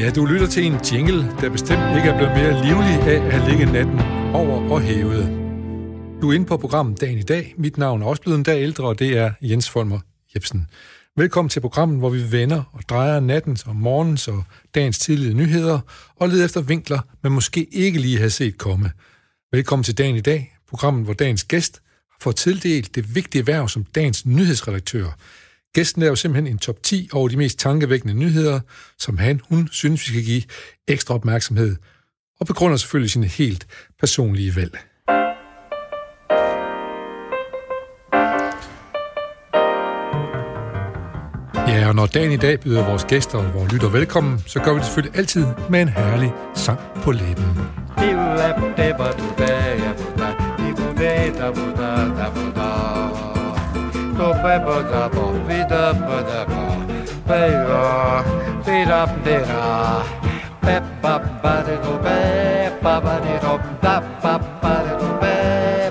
Ja, du lytter til en jingle, der bestemt ikke er blevet mere livlig af at ligge natten over og hævet. Du er inde på programmet Dagen i dag. Mit navn er også blevet en dag ældre, og det er Jens Folmer Jebsen. Velkommen til programmet, hvor vi vender og drejer nattens og morgens og dagens tidlige nyheder og leder efter vinkler, man måske ikke lige har set komme. Velkommen til Dagen i dag, programmet, hvor dagens gæst får tildelt det vigtige værv som dagens nyhedsredaktør – Gæsten er jo simpelthen en top 10 over de mest tankevækkende nyheder, som han, hun synes, vi skal give ekstra opmærksomhed, og begrunder selvfølgelig sine helt personlige valg. Ja, og når dagen i dag byder vores gæster og vores lytter velkommen, så gør vi det selvfølgelig altid med en herlig sang på læben. Go ba ba da ba vi da ba da ba ba ya vi da bi da ba ba ba de do ba ba ba de do da ba ba de do ba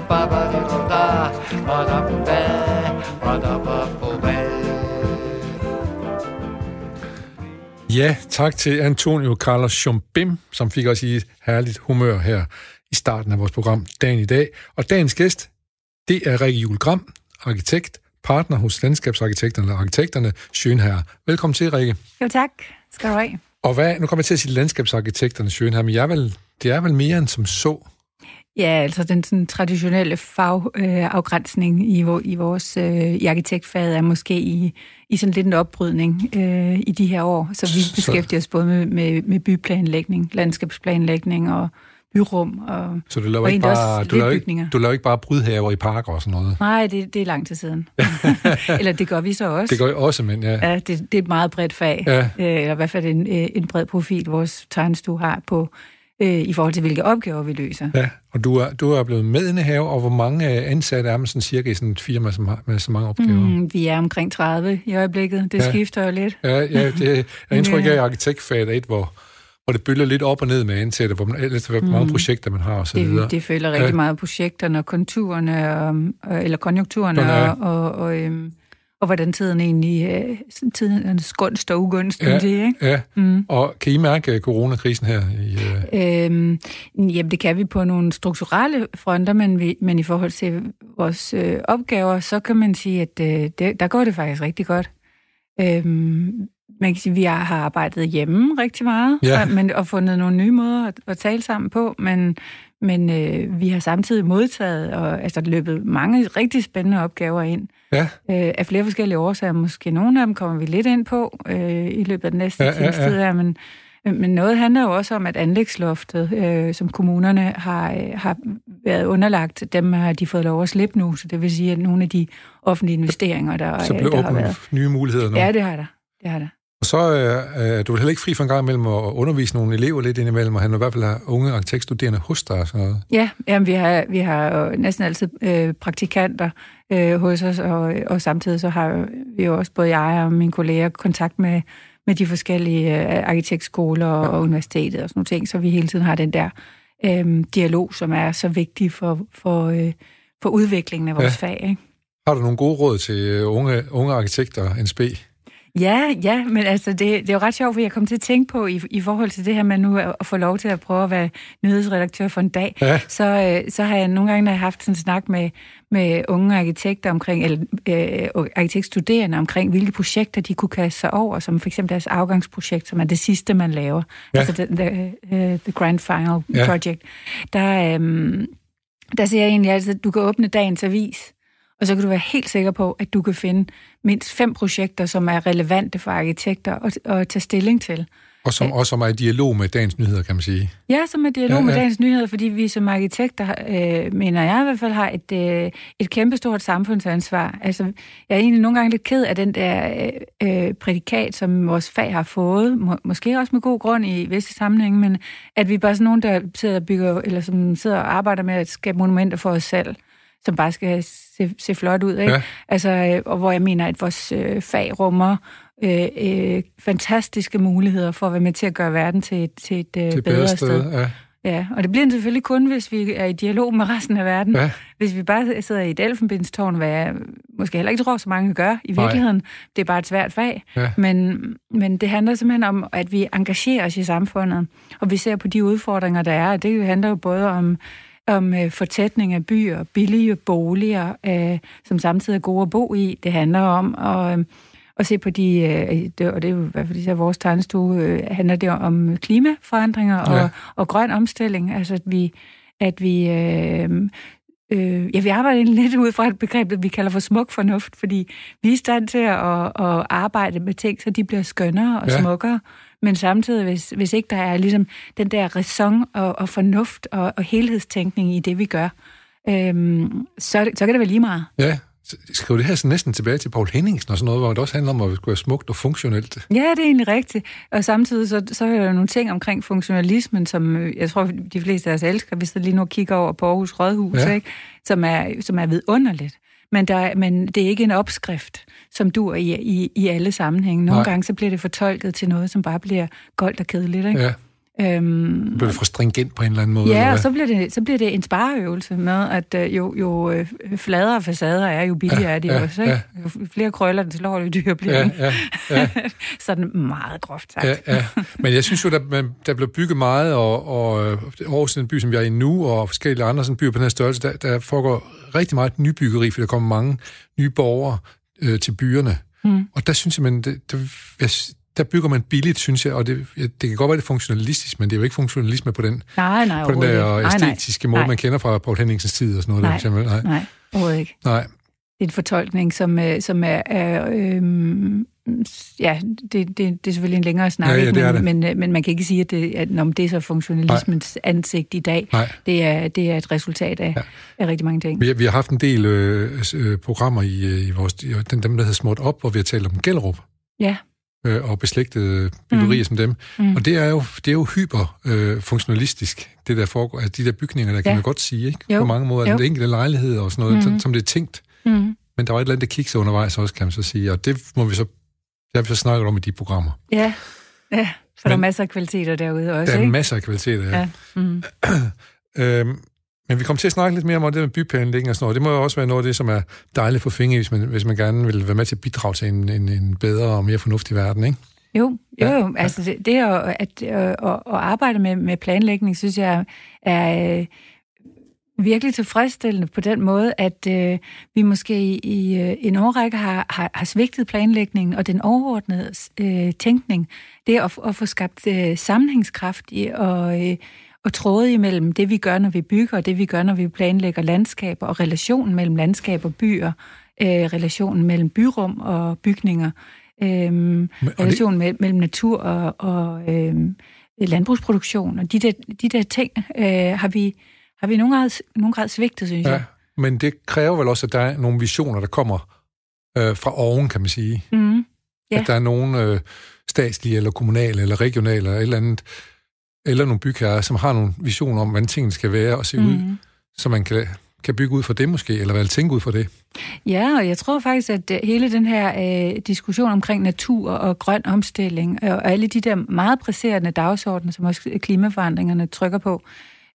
ba ba de do da ba da ba ba da ba ba Ja, tak til Antonio Carlos Chumbim, som fik os i et herligt humør her i starten af vores program Dagen i dag. Og dagens gæst, det er Rikke Julgram, arkitekt, partner hos landskabsarkitekterne og arkitekterne, Schönherr. Velkommen til, Rikke. Jo tak, skal du have. Og hvad, nu kommer jeg til at sige landskabsarkitekterne, Schönherr, men jeg er vel, det er vel mere end som så? Ja, altså den sådan, traditionelle fagafgrænsning øh, i, i vores øh, i arkitektfaget er måske i, i sådan lidt en opbrydning øh, i de her år. Så vi beskæftiger os både med, med, med byplanlægning, landskabsplanlægning og byrum og Så du laver, ikke bare, du, laver ikke, du laver ikke bare brydhaver i parker og sådan noget? Nej, det, det er lang tid siden. eller det gør vi så også. Det gør vi også, men ja. ja det, det er et meget bredt fag. Ja. Øh, eller i hvert fald en, øh, en bred profil, vores tegnestue har på øh, i forhold til, hvilke opgaver vi løser. Ja, og du er, du er blevet medindehave, og hvor mange ansatte er man sådan cirka i sådan et firma som har, med så mange opgaver? Mm, vi er omkring 30 i øjeblikket. Det ja. skifter jo lidt. Ja, ja det, jeg indtryk af, at arkitektfaget er et, hvor hvor det bølger lidt op og ned med ansatte, hvor man, ellers hvor mange mm. projekter man har og så videre. Det, det føler rigtig ja. meget projekterne og konturerne, og, eller konjunkturerne, og, og, og, øhm, og hvordan tiden egentlig, øh, tidens gunst og ugunst, ja, det, ikke? Ja, mm. og kan I mærke øh, coronakrisen her? I, øh... øhm, jamen, det kan vi på nogle strukturelle fronter, men, vi, men i forhold til vores øh, opgaver, så kan man sige, at øh, det, der går det faktisk rigtig godt. Øhm, man kan sige, vi har arbejdet hjemme rigtig meget, ja. men, og fundet nogle nye måder at, at tale sammen på, men, men øh, vi har samtidig modtaget og altså, løbet mange rigtig spændende opgaver ind. Ja. Øh, af flere forskellige årsager. Måske nogle af dem kommer vi lidt ind på øh, i løbet af den næste ja, tid her, men, men noget handler jo også om, at anlægsloftet, øh, som kommunerne har, øh, har været underlagt, dem har de fået lov at slippe nu, så det vil sige, at nogle af de offentlige investeringer, der, så blev der har været... nye muligheder nu? Ja, det har der. Det har der. Og så øh, du er heller ikke fri for en gang imellem at undervise nogle elever lidt indimellem, og han i hvert fald har unge arkitektstuderende hos dig og sådan noget. Ja, jamen, vi har, vi har jo næsten altid øh, praktikanter øh, hos os, og, og samtidig så har vi jo også, både jeg og mine kolleger, kontakt med, med de forskellige øh, arkitektskoler og, ja. og universitetet og sådan nogle ting, så vi hele tiden har den der øh, dialog, som er så vigtig for, for, øh, for udviklingen af vores ja. fag. Ikke? Har du nogle gode råd til øh, unge, unge arkitekter, NSB? Ja, ja, men altså, det, det er jo ret sjovt, for jeg kom til at tænke på, i, i forhold til det her med nu at få lov til at prøve at være nyhedsredaktør for en dag, ja. så, øh, så har jeg nogle gange, når jeg har haft sådan en snak med, med unge arkitekter omkring, eller øh, arkitektstuderende omkring, hvilke projekter de kunne kaste sig over, som for eksempel deres afgangsprojekt, som er det sidste, man laver, ja. altså the, the, uh, the Grand Final ja. Project, der, øh, der siger jeg egentlig, at du kan åbne dagens avis, og så kan du være helt sikker på, at du kan finde mindst fem projekter, som er relevante for arkitekter at, at tage stilling til. Og som også som er i dialog med dagens nyheder, kan man sige. Ja, som er i dialog ja, ja. med dagens nyheder, fordi vi som arkitekter, øh, mener jeg i hvert fald, har et, øh, et kæmpestort samfundsansvar. Altså, jeg er egentlig nogle gange lidt ked af den der øh, prædikat, som vores fag har fået, må, måske også med god grund i visse sammenhænge, men at vi bare er sådan nogen, der sidder og bygger, eller som sidder og arbejder med at skabe monumenter for os selv som bare skal se, se flot ud. Ikke? Ja. Altså, øh, og hvor jeg mener, at vores øh, fag rummer øh, øh, fantastiske muligheder for at være med til at gøre verden til et, til et øh, til bedre sted. sted. Ja. Ja, og det bliver selvfølgelig kun, hvis vi er i dialog med resten af verden. Ja. Hvis vi bare sidder i et elfenbindstårn, hvad jeg måske heller ikke tror, så mange gør i virkeligheden. Nej. Det er bare et svært fag. Ja. Men, men det handler simpelthen om, at vi engagerer os i samfundet, og vi ser på de udfordringer, der er. Det handler jo både om om øh, fortætning af byer, billige boliger, øh, som samtidig er gode at bo i. Det handler om at, øh, at se på de, øh, det, og det er jo i hvert fald er vores tegnestue, øh, handler det om klimaforandringer og, ja. og grøn omstilling. Altså at vi, at vi øh, Øh, ja, vi arbejder lidt ud fra et begreb, vi kalder for smuk fornuft, fordi vi er i stand til at, at arbejde med ting, så de bliver skønnere og ja. smukkere men samtidig, hvis, hvis ikke der er ligesom den der ræson og, og fornuft og, og helhedstænkning i det, vi gør, øhm, så, så kan det være lige meget. Ja, skriver det her så næsten tilbage til Paul Henningsen og sådan noget, hvor det også handler om, at skulle være smukt og funktionelt. Ja, det er egentlig rigtigt. Og samtidig så, så er der nogle ting omkring funktionalismen, som øh, jeg tror, de fleste af os elsker, hvis der lige nu kigger over på Aarhus Rådhus, ja. ikke? Som, er, som er vidunderligt. Men, der, men det er ikke en opskrift, som dur i, i, i alle sammenhænge. Nogle Nej. gange så bliver det fortolket til noget, som bare bliver goldt og kedeligt. Ikke? Ja. Øhm, bliver det for stringent på en eller anden måde? Ja, og så bliver, det, så bliver det en spareøvelse med, at øh, jo, jo øh, fladere facader er, jo billigere ja, er de ja, også. Ikke? Ja. Jo flere krøller, den slår, jo dyrere bliver ja, ja, ja. Sådan meget groft sagt. Ja, ja. Men jeg synes jo, der, der blev bygget meget, og, og øh, Aarhus en by, som vi er i nu, og forskellige andre sådan byer på den her størrelse, der, der foregår rigtig meget nybyggeri, for der kommer mange nye borgere øh, til byerne. Mm. Og der synes jeg, man, det, det, jeg, der bygger man billigt, synes jeg, og det, det kan godt være, det er funktionalistisk, men det er jo ikke funktionalisme på den, nej, nej, på den der æstetiske nej, måde, nej. man kender fra Paul Henningsens tid og sådan noget. Nej, der, eksempel. nej. nej, overhovedet ikke. Nej. Det er en fortolkning, som, øh, som er, er øhm, ja, det, det, det er selvfølgelig en længere snak, ja, ja, det men, men, øh, men man kan ikke sige, at det, at, når det er så funktionalismens Nej. ansigt i dag. Nej. Det, er, det er et resultat af, ja. af rigtig mange ting. Vi, vi har haft en del øh, øh, programmer i, i vores, den, dem, der hedder Småt Op, hvor vi har talt om Gellerup. Ja øh, og beslægtede byggerier mm. som dem. Mm. Og det er jo, det er jo hyper øh, funktionalistisk, det der foregår, altså de der bygninger, der ja. kan man godt sige, ikke? Jo. På mange måder, altså enkelte lejligheder og sådan noget, mm. som, det er tænkt. Mm. Men der var et eller andet, der kiggede undervejs også, kan man så sige, og det må vi så, det har vi så snakket om i de programmer. Ja, ja for Men, der er masser af kvaliteter derude også, Der er ikke? masser af kvaliteter, ja. ja. Mm. øhm, men vi kommer til at snakke lidt mere om det med byplanlægning og sådan noget. Det må jo også være noget af det, som er dejligt for fingre, hvis man, hvis man gerne vil være med til at bidrage til en, en, en bedre og mere fornuftig verden, ikke? Jo, jo, ja. altså det, det at, at, at, at arbejde med, med planlægning, synes jeg er øh, virkelig tilfredsstillende på den måde, at øh, vi måske i, i øh, en årrække har, har, har svigtet planlægningen og den overordnede øh, tænkning. Det at, at få skabt øh, sammenhængskraft i, og, øh, og tråde imellem det, vi gør, når vi bygger, og det, vi gør, når vi planlægger landskaber, og relationen mellem landskab og byer, øh, relationen mellem byrum og bygninger, øh, relationen det... mellem natur og, og øh, landbrugsproduktion, og de der, de der ting øh, har vi, har vi i nogen grad, nogen grad svigtet, synes ja, jeg. Men det kræver vel også, at der er nogle visioner, der kommer øh, fra oven, kan man sige. Mm, ja. At der er nogle øh, statslige, eller kommunale, eller regionale, eller et eller andet, eller nogle bygherrer, som har nogle visioner om, hvordan tingene skal være og se mm. ud, mhm. så man kan, kan bygge ud for det måske, eller hvad tænke ud for det. Ja, og jeg tror faktisk, at øh, hele den her øh, diskussion omkring natur og grøn omstilling, og, og alle de der meget presserende dagsordner, som også klimaforandringerne trykker på,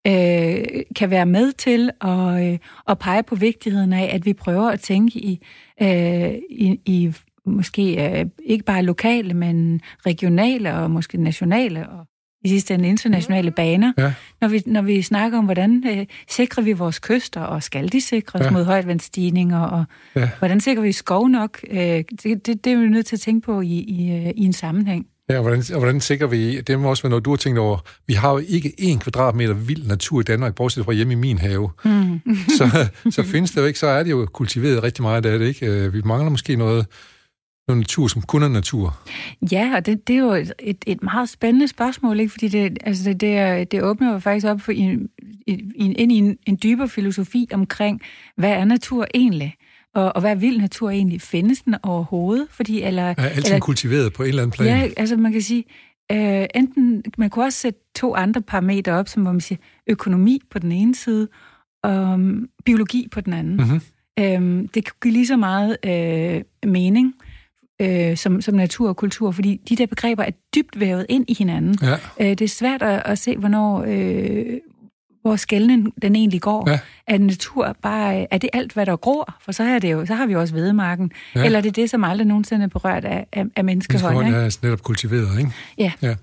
øh, kan være med til at, øh, at pege på vigtigheden af, at vi prøver at tænke i, øh, i, i måske øh, ikke bare lokale, men regionale og måske nationale og i sidste ende internationale baner, ja. når, vi, når vi snakker om, hvordan øh, sikrer vi vores kyster, og skal de sikres ja. mod højvandsstigninger, og ja. hvordan sikrer vi skov nok, øh, det, det, det er vi nødt til at tænke på i, i, øh, i en sammenhæng. Ja, og hvordan, og hvordan sikrer vi, det må også være noget, du har tænkt over, vi har jo ikke en kvadratmeter vild natur i Danmark, bortset fra hjemme i min have. Mm. så, så findes det jo ikke, så er det jo kultiveret rigtig meget af det, ikke? Øh, vi mangler måske noget, noget natur, som kun er natur? Ja, og det, det er jo et, et, et meget spændende spørgsmål, ikke? fordi det, altså det, det, det åbner jo faktisk op for en, en, ind i en, en dybere filosofi omkring, hvad er natur egentlig? Og, og hvad er vild natur egentlig? Findes den overhovedet? Fordi, eller, er alting eller, kultiveret på en eller anden plan? Ja, altså man kan sige, øh, enten, man kunne også sætte to andre parametre op, som hvor man siger økonomi på den ene side, og um, biologi på den anden. Mm-hmm. Øhm, det kan give lige så meget øh, mening. øh, som, som natur og kultur, fordi de der begreber er dybt vævet ind i hinanden. Ja. Øh, det er svært at, at se, hvornår, øh, hvor skælden den egentlig går. Ja. Er natur bare, er det alt, hvad der gror? For så, er det jo, så har vi jo også vedemarken. Ja. Eller er det det, som aldrig nogensinde er berørt af, af, af menneskehånd? Menneskehånd er netop kultiveret, ikke? Ja. ja.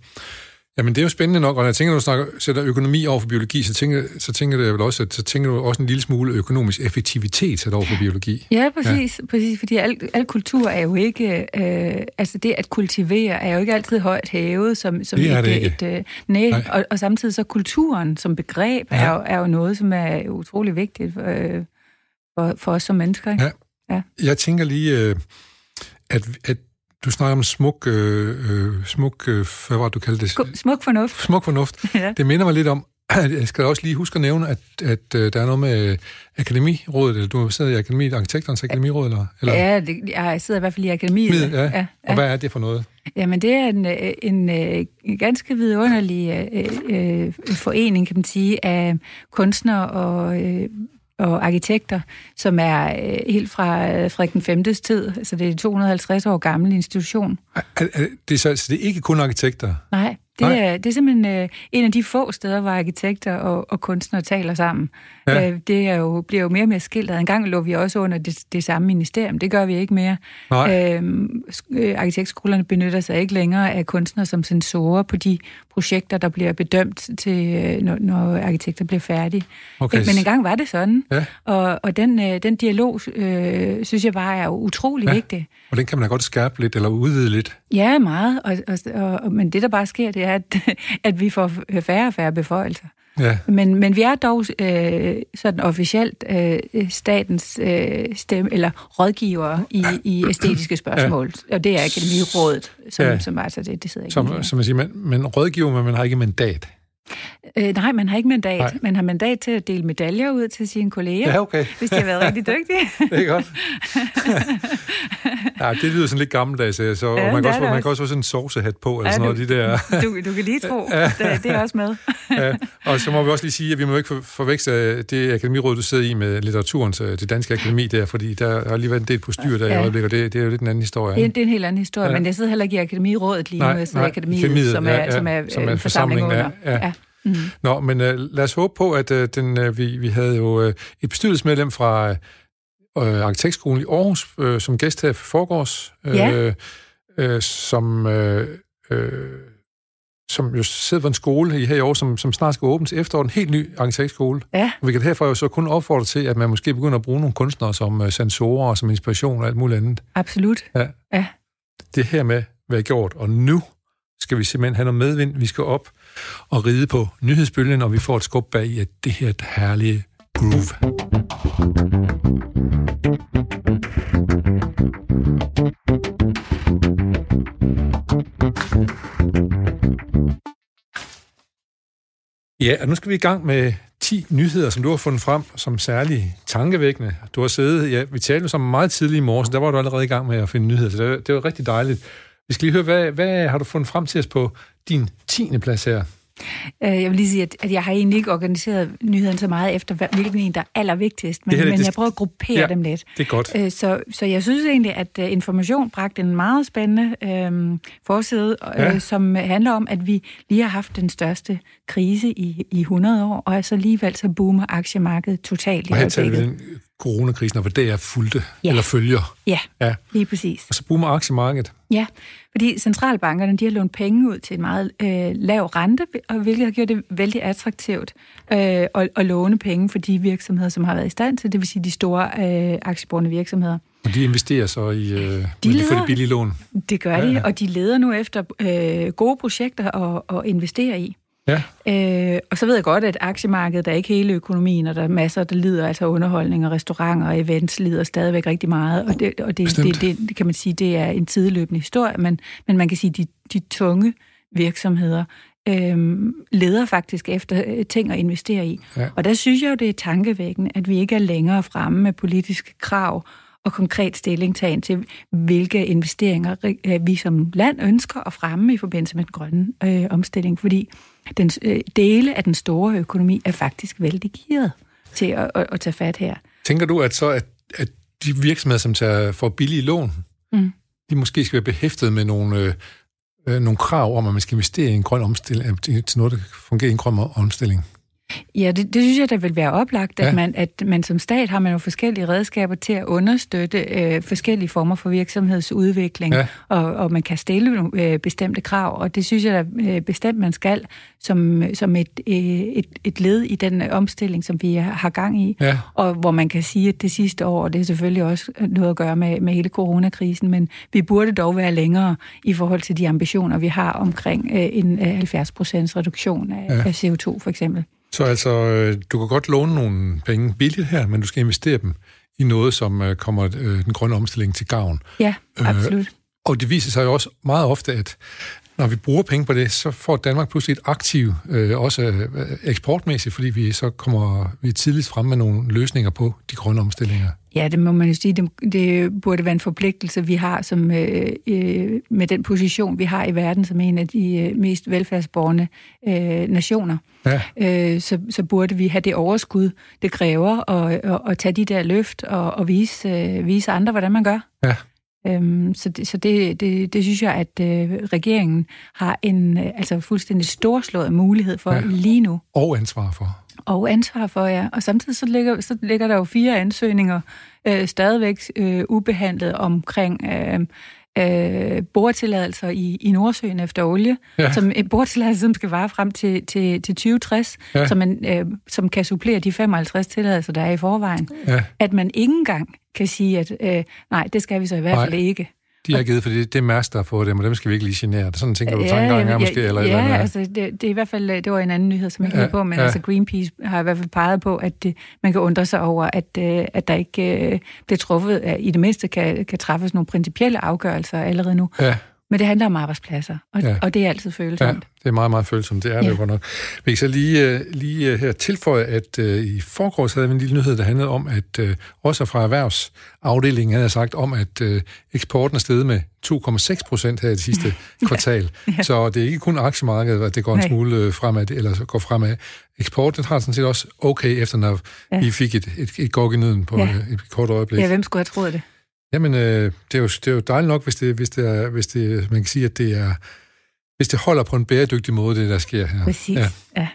Jamen, det er jo spændende nok, og når jeg tænker, når du snakker, sætter økonomi over for biologi, så tænker, så tænker jeg vel også, at så tænker du også en lille smule økonomisk effektivitet sat over for biologi. Ja, præcis, ja. præcis fordi al, al kultur er jo ikke, øh, altså det at kultivere er jo ikke altid højt hævet som, som Det er et, det ikke. et, et nej, Nej. og, og samtidig så kulturen som begreb Ja. ja. er, jo, er jo noget, som er utrolig vigtigt øh, for, for os som mennesker. Ikke? Ja. Jeg tænker lige, øh, at, at du snakker om smuk, øh, øh, smuk øh, hvad var det, du kaldte det? Smuk fornuft. Smuk fornuft. Ja. Det minder mig lidt om, jeg skal også lige huske at nævne, at, at øh, der er noget med Akademirådet, eller du sidder i Akademiet, Arkitekternes Akademiråd, eller? eller Ja, det, jeg sidder i hvert fald i akademiet. Midt, ja. ja, Og hvad er det for noget? Jamen, det er en, øh, en, øh, en ganske vidunderlig øh, øh, forening, kan man sige, af kunstnere og, øh, og arkitekter, som er øh, helt fra øh, Frederik den 5. tid. Altså, det er en 250 år gammel institution. Er, er, det er så, så det er ikke kun arkitekter? Nej, det, Nej. er, det er simpelthen øh, en af de få steder, hvor arkitekter og, og kunstnere taler sammen. Ja. Øh, det er jo, bliver jo mere og mere skilt. En gang lå vi også under det, det samme ministerium. Det gør vi ikke mere. Nej. Øhm, øh, arkitektskolerne benytter sig ikke længere af kunstnere som sensorer på de projekter, der bliver bedømt, til, øh, når, når arkitekter bliver færdige. Okay. Men engang var det sådan. Ja. Og, og den, øh, den dialog, øh, synes jeg bare er utrolig ja. vigtig. Og den kan man da godt skærpe lidt, eller udvide lidt. Ja, meget. Og, og, og, men det, der bare sker, det er, at, at vi får færre og færre beføjelser. Ja. Men, men vi er dog øh, sådan officielt øh, statens øh, stemme, eller rådgiver i, i æstetiske spørgsmål. Ja. Og det er Akademirådet, som, Ja. ja. som altså det, det sidder ikke Som, som man siger, man, man rådgiver, men man har ikke mandat. Øh, Nej, man har ikke mandat. Nej. Nej. Man har mandat til at dele medaljer ud til sine kolleger, Ja, okay. hvis de har været rigtig dygtige. Det er godt. ja, det lyder sådan lidt gammeldags, så ja, og man, kan også, man kan også. også få sådan en sovsehat på, eller Ja, sådan noget, du- de der... Du, du kan lige tro, det, det er også med. ja. Og så må vi også lige sige, at vi må ikke for- forveksle det akademiråd, du sidder i med litteraturens, øh, det danske akademi der, fordi der har lige været en del på styr der ja. i øjeblikket, og det, det er jo lidt en anden historie. Det er, det er en helt anden historie, Ja. men jeg sidder heller ikke i Akademirådet lige Nej, nu. Jeg sidder nej, i Akademiet, Akademiet, som er, ja, ja, som er, som er øh, en en forsamling forsamling, under. ja, ja. Mm. Nå, men øh, lad os håbe på, at øh, den, øh, vi, vi havde jo øh, et bestyrelsesmedlem fra øh, Arkitektskolen i Aarhus øh, som gæst her for forgårs, øh, Ja. øh, som, øh, øh, som jo sidder på en skole i her i år, som, som snart skal åbne til efteråret, en helt ny arkitektskole. Ja, Og vi kan herfra jo så kun opfordre til, at man måske begynder at bruge nogle kunstnere som øh, sensorer og som inspiration og alt muligt andet. absolut. Ja. Ja. Det her med hvad gjort, og nu skal vi simpelthen have noget medvind. Vi skal op og ride på nyhedsbølgen, og vi får et skub bag i, at det her et herlige groove. Ja, og nu skal vi i gang med 10 nyheder, som du har fundet frem som særlig tankevækkende. Du har siddet, ja, vi talte jo sammen meget tidligt i morges, der var du allerede i gang med at finde nyheder, så det det var rigtig dejligt. Vi skal lige høre, hvad, hvad har du fundet frem til os på din 10. plads her? Øh, Jeg vil lige sige, at, at jeg har egentlig ikke organiseret nyheden så meget efter, hvilken en, der er allervigtigst, men, Det her, men det- jeg prøver at gruppere Ja. dem lidt. Det er godt. Øh, Så, så jeg synes egentlig, at øh, Information bragte en meget spændende øh, forside, øh, Ja. som handler om, at vi lige har haft den største krise i, i 100 år, og så alligevel så boomer aktiemarkedet totalt i Og her taler vi den coronakrisen, og hvad det er fulgte, Ja. eller følger. Ja, Ja. lige præcis. Og så boomer aktiemarkedet. Ja, fordi centralbankerne de har lånt penge ud til en meget øh, lav rente, og hvilket har gjort det vældig attraktivt øh, at, at låne penge for de virksomheder, som har været i stand til, det vil sige de store øh, aktieborgende virksomheder. Og de investerer så i øh, de de får leder- de billige lån. Det gør ja. de, og de leder nu efter øh, gode projekter at, at investere i. Ja, Øh, og så ved jeg godt, at aktiemarkedet der er ikke hele økonomien, og der er masser, der lider, altså underholdning og restauranter og events lider stadigvæk rigtig meget, og det, og det, det, det, det kan man sige, det er en tidløbende historie, men, men man kan sige, de, de tunge virksomheder øh, leder faktisk efter øh, ting at investere i. Ja. Og der synes jeg jo, det er tankevækkende, at vi ikke er længere fremme med politiske krav og konkret stillingtagen til, hvilke investeringer øh, vi som land ønsker at fremme i forbindelse med den grønne øh, omstilling, fordi den øh, dele af den store økonomi er faktisk vældig gearet til at, at, at tage fat her. Tænker du, at så at, at de virksomheder, som tager, får billige lån, Mm. de måske skal være behæftet med nogle, øh, øh, nogle krav om, at man skal investere i en grøn omstilling, til noget, der fungerer i en grøn omstilling? Ja, det, det synes jeg, der vil være oplagt, at, ja. man, at man som stat har man jo forskellige redskaber til at understøtte øh, forskellige former for virksomhedsudvikling, ja. og, og man kan stille øh, bestemte krav, og det synes jeg da øh, bestemt, man skal, som, som et, øh, et, et led i den omstilling, som vi har gang i, ja. og hvor man kan sige, at det sidste år, og det er selvfølgelig også noget at gøre med, med hele coronakrisen, men vi burde dog være længere i forhold til de ambitioner, vi har omkring øh, en 70% reduktion af, ja. af CO2 for eksempel. Så altså, øh, du kan godt låne nogle penge billigt her, men du skal investere dem i noget, som øh, kommer øh, den grønne omstilling til gavn. Ja, absolut. Øh, og det viser sig jo også meget ofte, at når vi bruger penge på det, så får Danmark pludselig et aktiv, øh, også øh, eksportmæssigt, fordi vi så kommer vi tidligt frem med nogle løsninger på de grønne omstillinger. Ja, det må man jo sige. Det, det burde være en forpligtelse, vi har som, øh, øh, med den position, vi har i verden som en af de øh, mest velfærdsborgende øh, nationer. Ja. Øh, så, så burde vi have det overskud, det kræver, at, at, at tage de der løft og, og vise, øh, vise andre, hvordan man gør. Ja. Øhm, så det, så det, det, det synes jeg, at øh, regeringen har en øh, altså fuldstændig storslået mulighed for ja. lige nu. Og ansvar for. Og ansvar for, ja. Og samtidig så ligger, så ligger der jo fire ansøgninger øh, stadigvæk øh, ubehandlet omkring øh, øh, boretilladelser i, i Nordsøen efter olie, ja. som en bortilladelse, som skal vare frem til, til, til 2060, ja. som, man, øh, som kan supplere de 55 tilladelser, der er i forvejen. Ja. At man ikke engang kan sige, at øh, nej, det skal vi så i hvert fald nej. ikke. De har givet, for det, er Mærsk, der har fået dem, og dem skal vi ikke lige genere. Sådan tænker du ja, tankegang ja, måske? Eller ja, eller altså det, det er i hvert fald, det var en anden nyhed, som jeg ikke ja, på, men ja. altså Greenpeace har i hvert fald peget på, at det, man kan undre sig over, at, øh, at der ikke øh, bliver truffet, i det mindste kan, kan træffes nogle principielle afgørelser allerede nu. Ja. Men det handler om arbejdspladser, og, ja. og det er altid følsomt. Ja, det er meget, meget følsomt. Det er ja. det jo nok. Vi kan så lige, øh, lige øh, her tilføje, at uh, i forgårs havde vi en lille nyhed, der handlede om, at uh, også fra erhvervsafdelingen havde sagt om, at uh, eksporten er steget med 2,6 procent her i det sidste kvartal. ja. Så det er ikke kun aktiemarkedet, at det går en Nej. smule fremad, eller går fremad. Eksporten har sådan set også okay, efter når ja. vi fik et, et, et gok i på ja. et kort øjeblik. Ja, hvem skulle have troet det? Jamen, øh, det, er jo, det er jo dejligt nok, hvis, det, hvis, det er, hvis det, man kan sige, at det er, hvis det holder på en bæredygtig måde, det der sker her. Præcis, ja. ja.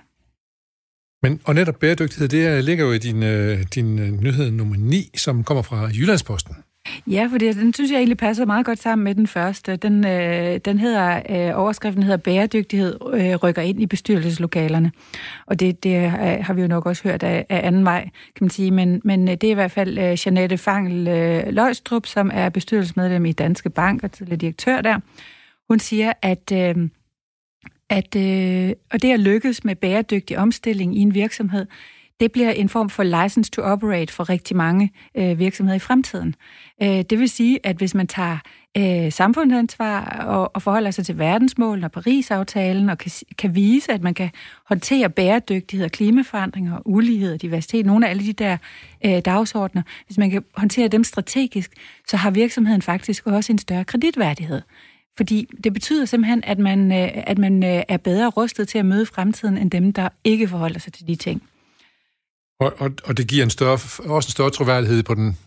Men, og netop bæredygtighed, det ligger jo i din, øh, din øh, nyhed nummer 9, som kommer fra Jyllandsposten. Ja, for den synes jeg egentlig passer meget godt sammen med den første. Den, øh, den hedder, øh, overskriften hedder Bæredygtighed øh, rykker ind i bestyrelseslokalerne. Og det, det øh, har vi jo nok også hørt af, af anden vej, kan man sige. Men, men øh, det er i hvert fald øh, Janette Fangel øh, Løjstrup, som er bestyrelsesmedlem i Danske Bank og tidligere direktør der. Hun siger, at... Øh, at øh, og det at lykkes med bæredygtig omstilling i en virksomhed, det bliver en form for license to operate for rigtig mange øh, virksomheder i fremtiden. Øh, det vil sige, at hvis man tager øh, samfundsansvar og, og forholder sig til verdensmålene og Paris-aftalen og kan, kan vise, at man kan håndtere bæredygtighed og klimaforandringer og ulighed og diversitet, nogle af alle de der øh, dagsordner, hvis man kan håndtere dem strategisk, så har virksomheden faktisk også en større kreditværdighed. Fordi det betyder simpelthen, at man, øh, at man øh, er bedre rustet til at møde fremtiden, end dem, der ikke forholder sig til de ting. Og, og, og det giver en større, også en større troværdighed på den,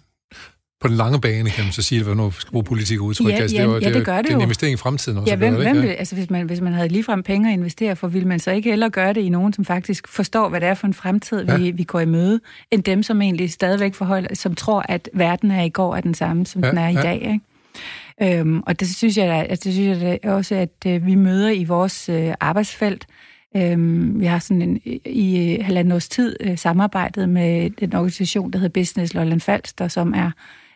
på den lange bane, kan man så sige, hvad nu skal bruge politik udtryk. Ja, altså, det, ja, det, ja, det gør det, det er en investering i fremtiden også. Ja, hvem, hvem vil, altså, hvis, man, hvis man havde ligefrem penge at investere for, ville man så ikke heller gøre det i nogen, som faktisk forstår, hvad det er for en fremtid, ja. vi, vi går i møde, end dem, som egentlig stadigvæk forholder, som tror, at verden er i går er den samme, som ja, den er i ja. dag. Ikke? Øhm, og det synes jeg, at, det synes jeg også, at øh, vi møder i vores øh, arbejdsfelt, Øhm, vi har sådan en, i halvanden års tid øh, samarbejdet med den organisation, der hedder Business Lolland Falster, som er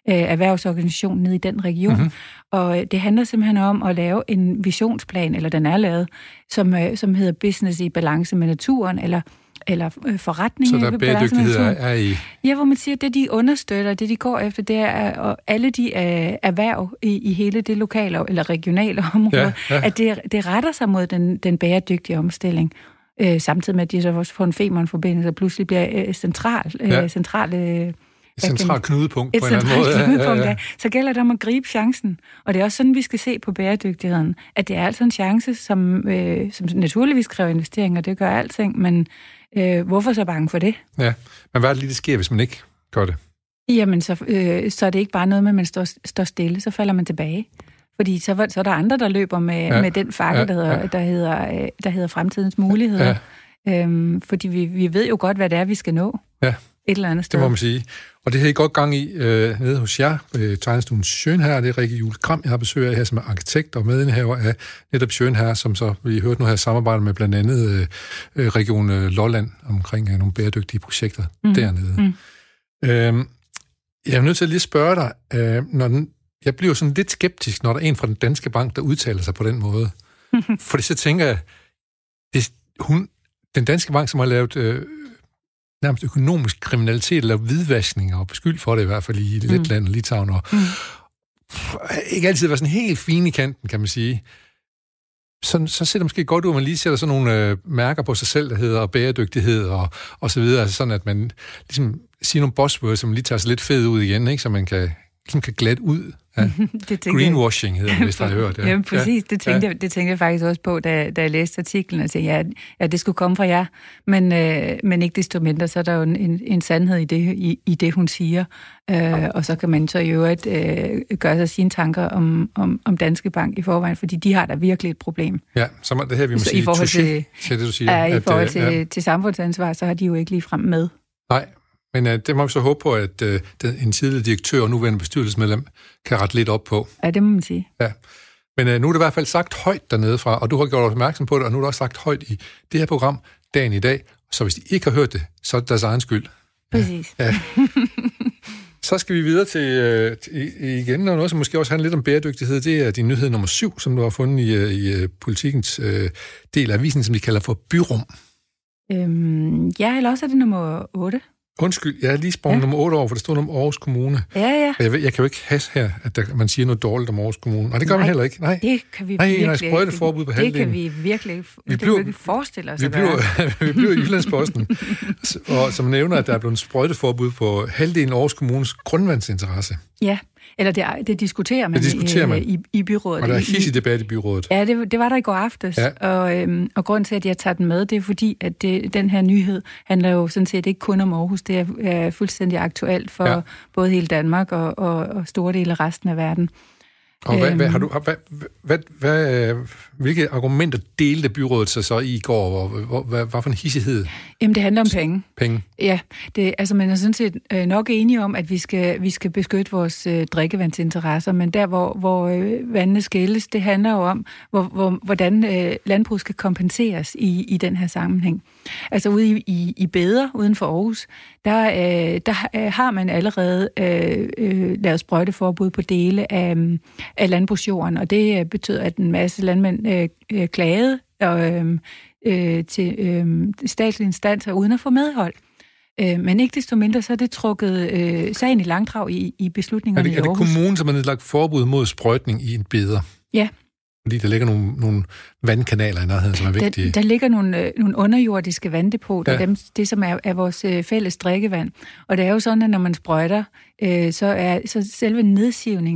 øh, erhvervsorganisation nede i den region. Mm-hmm. Og øh, det handler simpelthen om at lave en visionsplan, eller den er lavet, som, øh, som hedder Business i balance med naturen, eller eller øh, forretning. Så der er bæredygtighed er i... Ja, hvor man siger, at det, de understøtter, det, de går efter, det er og alle de uh, erhverv i, i hele det lokale eller regionale område, ja, ja. at det, det retter sig mod den, den bæredygtige omstilling. Uh, samtidig med, at de så også får en Femern-forbindelse og pludselig bliver uh, central, uh, ja. central uh, et centralt knudepunkt på en eller anden måde. Knudepunkt, ja, ja. Så gælder det om at gribe chancen. Og det er også sådan, vi skal se på bæredygtigheden. At det er altså en chance, som, øh, som naturligvis kræver investeringer, det gør alting, men Øh, hvorfor så bange for det? Ja, men hvad er det lige, der sker, hvis man ikke gør det? Jamen, så, øh, så er det ikke bare noget med, at man står, står stille, så falder man tilbage. Fordi så, så er der andre, der løber med, ja. med den fakkel, ja. der, hedder, ja. der, hedder, øh, der hedder fremtidens muligheder. Ja. Øhm, fordi vi, vi ved jo godt, hvad det er, vi skal nå. Ja. Et eller andet sted. Det må man sige. Og det har I godt gang i øh, nede hos jer, øh, tegnestuen Sjønherre. Det er Rikke Jule Kram, jeg har besøg af her, som er arkitekt og medindhaver af netop Sjønherre, som så, vi hørt nu her, samarbejder med blandt andet øh, øh Region øh, Lolland omkring øh, nogle bæredygtige projekter mm. dernede. Mm. Øh, jeg er nødt til at lige spørge dig, øh, når den, jeg bliver sådan lidt skeptisk, når der er en fra den danske bank, der udtaler sig på den måde. Fordi så tænker jeg, det, hun, den danske bank, som har lavet øh, nærmest økonomisk kriminalitet, eller hvidvaskning, og beskyldt for det i hvert fald i mm. Letland og Litauen, og mm. ikke altid var sådan helt fin i kanten, kan man sige. Så, så ser det måske godt ud, at man lige sætter sådan nogle øh, mærker på sig selv, der hedder bæredygtighed og, og så videre, altså sådan at man ligesom siger nogle buzzwords, som lige tager sig lidt fed ud igen, ikke? så man kan, ligesom kan glat ud Ja. det Greenwashing hedder det, hvis der har hørt det. Ja, præcis. Det tænkte, ja. jeg, det tænkte jeg faktisk også på, da, da jeg læste artiklen, og tænkte, ja, ja, det skulle komme fra jer. Men, øh, men ikke desto mindre, så er der jo en, en sandhed i det, i, i det hun siger. Øh, og så kan man så i øvrigt øh, gøre sig sine tanker om, om, om Danske Bank i forvejen, fordi de har da virkelig et problem. Ja, så det her, vi må så sige, i forhold til, til det, du siger. Ja, i forhold til, ja. til samfundsansvar, så har de jo ikke lige frem med. Nej, men uh, det må vi så håbe på, at uh, den, en tidligere direktør og nuværende bestyrelsesmedlem kan rette lidt op på. Ja, det må man sige. Ja. Men uh, nu er det i hvert fald sagt højt dernede fra, og du har gjort opmærksom på det, og nu er det også sagt højt i det her program dagen i dag. Så hvis de ikke har hørt det, så er det deres egen skyld. Præcis. Ja. Så skal vi videre til, øh, igen noget, som måske også handler lidt om bæredygtighed. Det er din nyhed nummer syv, som du har fundet i, i politikens øh, del af avisen, som de kalder for byrum. Øhm, ja, eller også er det nummer 8. Undskyld, jeg er lige sprunget ja. nummer 8 år, for der stod om Aarhus Kommune. Ja, ja. Jeg, jeg kan jo ikke have her, at der, man siger noget dårligt om Aarhus Kommune. Nej, det gør nej, man heller ikke. Nej, det kan vi nej, virkelig nej, sprøjte forbud på halvdelen. Det kan vi virkelig vi det bliver, ikke forestille os vi bliver, vi bliver i Jyllandsposten, og som nævner, at der er blevet sprøjteforbud på halvdelen af Aarhus Kommunes grundvandsinteresse. Ja, eller det, det diskuterer man, det diskuterer man. I, i, i byrådet. Og der er hissig debat i byrådet. Ja, det, det var der i går aftes. Ja. Og, øhm, og grunden til, at jeg tager den med, det er fordi, at det, den her nyhed handler jo sådan set ikke kun om Aarhus. Det er, er fuldstændig aktuelt for ja. både hele Danmark og, og, og store dele af resten af verden. Og hvad, hvad, har du, hvad, hvad, hvad, hvilke argumenter delte byrådet sig så i går? Hvad, hvad, hvad for en hissighed? Jamen, det handler om penge. Penge? Ja, det, altså man er sådan set øh, nok enige om, at vi skal, vi skal beskytte vores øh, drikkevandsinteresser, men der, hvor, hvor øh, vandene skældes, det handler jo om, hvor, hvor, hvordan øh, landbrug skal kompenseres i, i den her sammenhæng. Altså ude i, i, i Beder, uden for Aarhus, der, øh, der øh, har man allerede øh, øh, lavet sprøjteforbud på dele af, af landbrugsjorden, og det øh, betyder, at en masse landmænd øh, øh, klagede og, øh, øh, til øh, statslige instanser uden at få medhold. Øh, men ikke desto mindre, så er det trukket øh, sagen i langdrag i, i beslutningerne er det, i Aarhus. Er det kommunen, som har nedlagt forbud mod sprøjtning i en beder? Ja, fordi der ligger nogle, nogle vandkanaler i nærheden, som er vigtige. Der, der ligger nogle, øh, nogle underjordiske vanddepoter, ja. dem, det som er, er vores øh, fælles drikkevand. Og det er jo sådan, at når man sprøjter, øh, så er så selve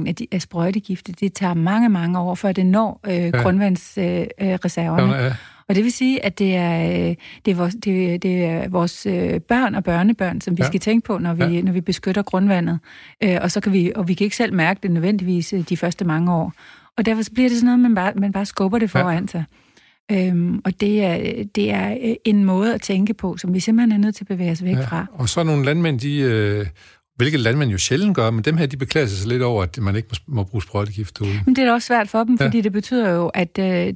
af, de, af sprøjtegifte, det tager mange, mange år, før det når øh, ja. grundvandsreserverne. Øh, ja, ja. Og det vil sige, at det er, øh, det er, vores, det, det er vores øh, børn og børnebørn, som vi ja. skal tænke på, når vi, ja. når vi beskytter grundvandet. Og så kan vi, og vi kan ikke selv mærke det nødvendigvis de første mange år. Og derfor bliver det sådan noget, man bare, man bare skubber det foran ja. sig. Øhm, og det er, det er øh, en måde at tænke på, som vi simpelthen er nødt til at bevæge os væk ja. fra. Og så er nogle landmænd, de, øh, Hvilket landmænd jo sjældent gør, men dem her, de beklager sig lidt over, at man ikke må, må bruge sprøjtegift derude. Men det er da også svært for dem, ja. fordi det betyder jo, at øh,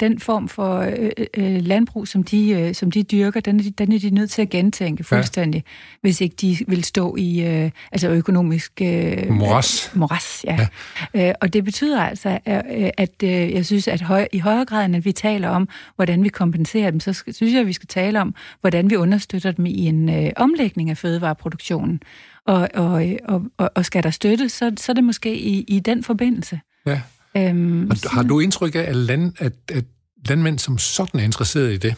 den form for øh, øh, landbrug, som de, øh, som de dyrker, den, den er de nødt til at gentænke fuldstændig, ja. hvis ikke de vil stå i øh, altså økonomisk... Øh, moras. moras, ja. ja. Øh, og det betyder altså, at, at øh, jeg synes, at høj, i højere grad, end at vi taler om, hvordan vi kompenserer dem, så synes jeg, at vi skal tale om, hvordan vi understøtter dem i en øh, omlægning af fødevareproduktionen. Og, og, og, og skal der støtte, så, så er det måske i, i den forbindelse. Ja. Øhm, har du indtryk af, at, land, at, at landmænd som sådan er interesseret i det?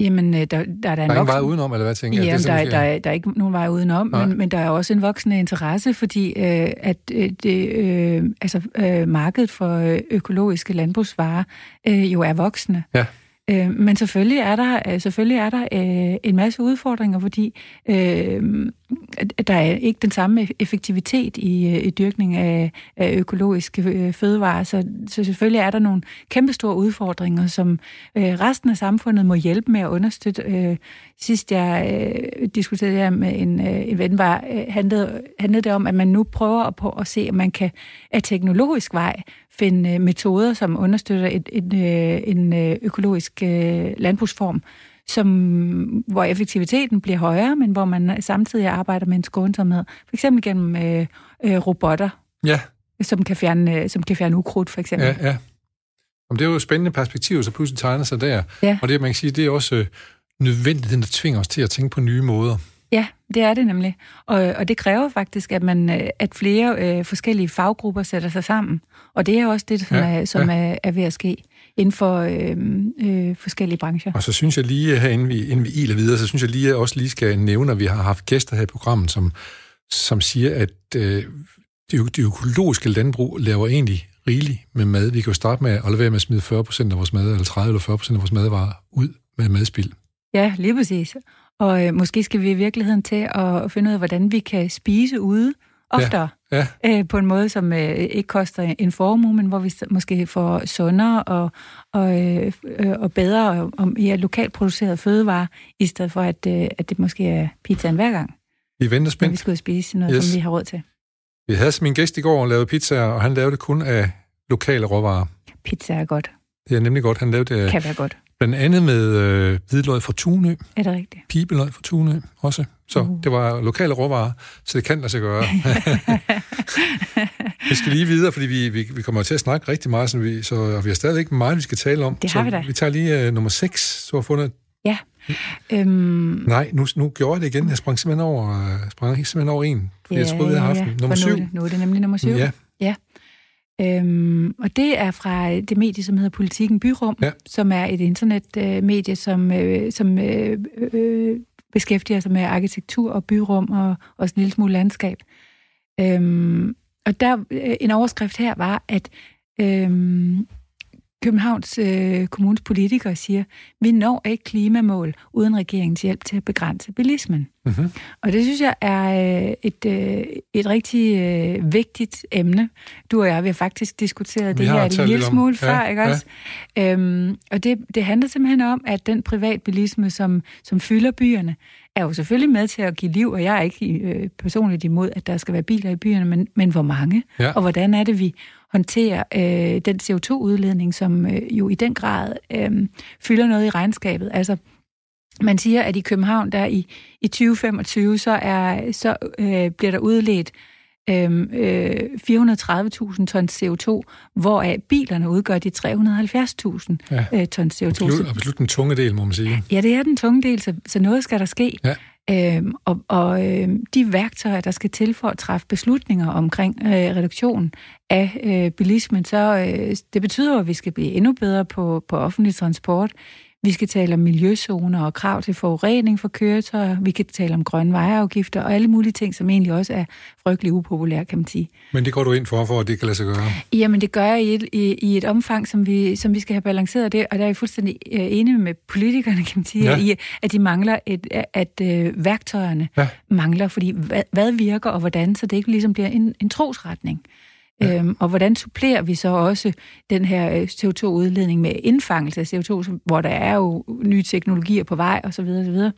Jamen, øh, der, der er der, der er ingen vej udenom, eller hvad tænker jeg? Jamen, der, der, der, der er ikke nogen vej udenom, men, men der er også en voksende interesse, fordi øh, at øh, det, øh, altså, øh, markedet for økologiske landbrugsvarer øh, jo er voksende. Ja. Øh, men selvfølgelig er der, øh, selvfølgelig er der øh, en masse udfordringer, fordi øh, der er ikke den samme e-, effektivitet i, øh, i dyrkning af, af økologiske øh, fødevarer, så, så selvfølgelig er der nogle kæmpestore udfordringer, som øh, resten af samfundet må hjælpe med at understøtte. Øh, sidst jeg øh, diskuterede det her med en, øh, en ven, var, øh, handlede, handlede det om, at man nu prøver på at se, om man kan af teknologisk vej finde øh, metoder, som understøtter et, et, øh, en øh, økologisk landbrugsform, som, hvor effektiviteten bliver højere, men hvor man samtidig arbejder med en skånsomhed. For eksempel gennem øh, øh, robotter, ja. som, kan fjerne, som kan fjerne ukrudt, for eksempel. Ja, ja. Om det er jo et spændende perspektiv, så pludselig tegner sig der. Ja. Og det, man kan sige, det er også øh, nødvendigheden, der tvinger os til at tænke på nye måder. Ja, det er det nemlig. Og, og det kræver faktisk, at man øh, at flere øh, forskellige faggrupper sætter sig sammen. Og det er også det, som, ja, er, som ja. er, er ved at ske inden for øh, øh, forskellige brancher. Og så synes jeg lige her, inden vi, inden vi iler videre, så synes jeg lige, at jeg også lige skal nævne, at vi har haft gæster her i programmet, som, som siger, at øh, det, det økologiske landbrug laver egentlig rigeligt med mad. Vi kan jo starte med at lade være med at smide 40% af vores mad, eller 30 eller 40% af vores madvarer ud med madspild. Ja, lige præcis. Og øh, måske skal vi i virkeligheden til at finde ud af, hvordan vi kan spise ude oftere. Ja, ja. Øh, på en måde, som øh, ikke koster en formue, men hvor vi måske får sundere og, og, øh, og bedre og, og mere lokalt produceret fødevarer, i stedet for, at, øh, at det måske er pizzaen hver gang. Vi venter spændt. Vi skal spise noget, yes. som vi har råd til. Vi havde min gæst i går lavet pizza, og han lavede det kun af lokale råvarer. Pizza er godt. Det er nemlig godt. Han lavede det... Kan være godt. Blandt andet med øh, hvidløg fra Tunø. Er det rigtigt? Pibeløg fra Tunø også. Så uh. det var lokale råvarer, så det kan lade sig gøre. vi skal lige videre, fordi vi, vi, vi kommer til at snakke rigtig meget, så vi, så, og vi har stadigvæk meget, vi skal tale om. Det har så vi da. Vi tager lige uh, nummer 6, så har fundet... Ja. Øhm... Nej, nu, nu gjorde jeg det igen. Jeg sprang simpelthen over, uh, sprang simpelthen over en, fordi ja, jeg troede, vi havde haft ja. Nummer 7. Nu, nu er det nemlig nummer 7. Ja. Øhm, og det er fra det medie, som hedder Politikken Byrum, ja. som er et internetmedie, som, øh, som øh, øh, beskæftiger sig med arkitektur og byrum og også en lille smule landskab. Øhm, og der øh, en overskrift her var, at øhm, Københavns øh, kommunes politikere siger, vi når ikke klimamål uden regeringens hjælp til at begrænse bilismen. Mm-hmm. Og det synes jeg er øh, et, øh, et rigtig øh, vigtigt emne. Du og jeg, vi har faktisk diskuteret vi det her en lille smule før, ja, ikke ja. også? Øhm, og det, det handler simpelthen om, at den privatbilisme, som, som fylder byerne, er jo selvfølgelig med til at give liv, og jeg er ikke øh, personligt imod, at der skal være biler i byerne, men, men hvor mange? Ja. Og hvordan er det, vi håndterer øh, den CO2-udledning, som øh, jo i den grad øh, fylder noget i regnskabet? Altså, man siger, at i København, der i, i 2025, så, er, så øh, bliver der udledt øh, øh, 430.000 tons CO2, hvoraf bilerne udgør de 370.000 ja. øh, tons CO2. Absolut, absolut den tunge del, må man sige. Ja, det er den tunge del, så, så noget skal der ske. Ja. Øhm, og og øh, de værktøjer, der skal til for at træffe beslutninger omkring øh, reduktion af øh, bilismen, så øh, det betyder, at vi skal blive endnu bedre på, på offentlig transport. Vi skal tale om miljøzoner og krav til forurening for køretøjer. Vi kan tale om grønne vejeafgifter og alle mulige ting, som egentlig også er frygtelig upopulære, kan man sige. Men det går du ind for, for at det kan lade sig gøre? Jamen, det gør jeg i et, i, i et omfang, som vi, som vi skal have balanceret det, og der er jeg fuldstændig uh, enig med politikerne, kan man sige, ja. i, at de mangler, et, at uh, værktøjerne ja. mangler, fordi hvad, hvad virker og hvordan, så det ikke ligesom bliver en, en trosretning. Ja. Øhm, og hvordan supplerer vi så også den her øh, CO2-udledning med indfangelse af CO2, hvor der er jo nye teknologier på vej osv. osv.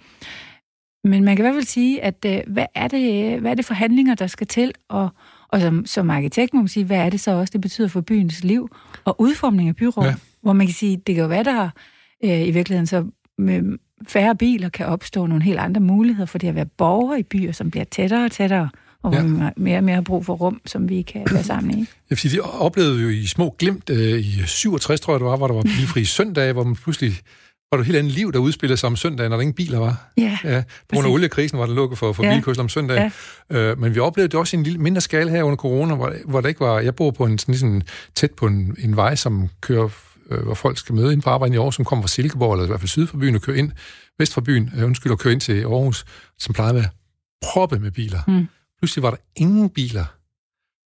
Men man kan i hvert fald sige, at øh, hvad, er det, hvad er det for handlinger, der skal til? Og, og som, som arkitekt må man sige, hvad er det så også, det betyder for byens liv og udformning af byrum? Ja. Hvor man kan sige, det kan jo være, der øh, i virkeligheden så med færre biler kan opstå nogle helt andre muligheder for det at være borgere i byer, som bliver tættere og tættere og ja. vi mere og mere brug for rum, som vi kan være sammen i. Ja, fordi de oplevede jo i små glimt øh, i 67, tror jeg det var, hvor der var bilfri søndag, hvor man pludselig var der et helt andet liv, der udspillede sig om søndagen, når der ingen biler var. Ja, ja på grund af oliekrisen var der lukket for, for ja. bilkørsel om søndagen. Ja. Øh, men vi oplevede det også i en lille, mindre skala her under corona, hvor, hvor der ikke var... Jeg bor på en, sådan, sådan tæt på en, en vej, som kører, øh, hvor folk skal møde ind på arbejde i år, som kommer fra Silkeborg, eller i hvert fald syd for byen, og kører ind, vest for byen, øh, undskyld, og kører ind til Aarhus, som plejede at være proppet med biler. Mm. Pludselig var der ingen biler.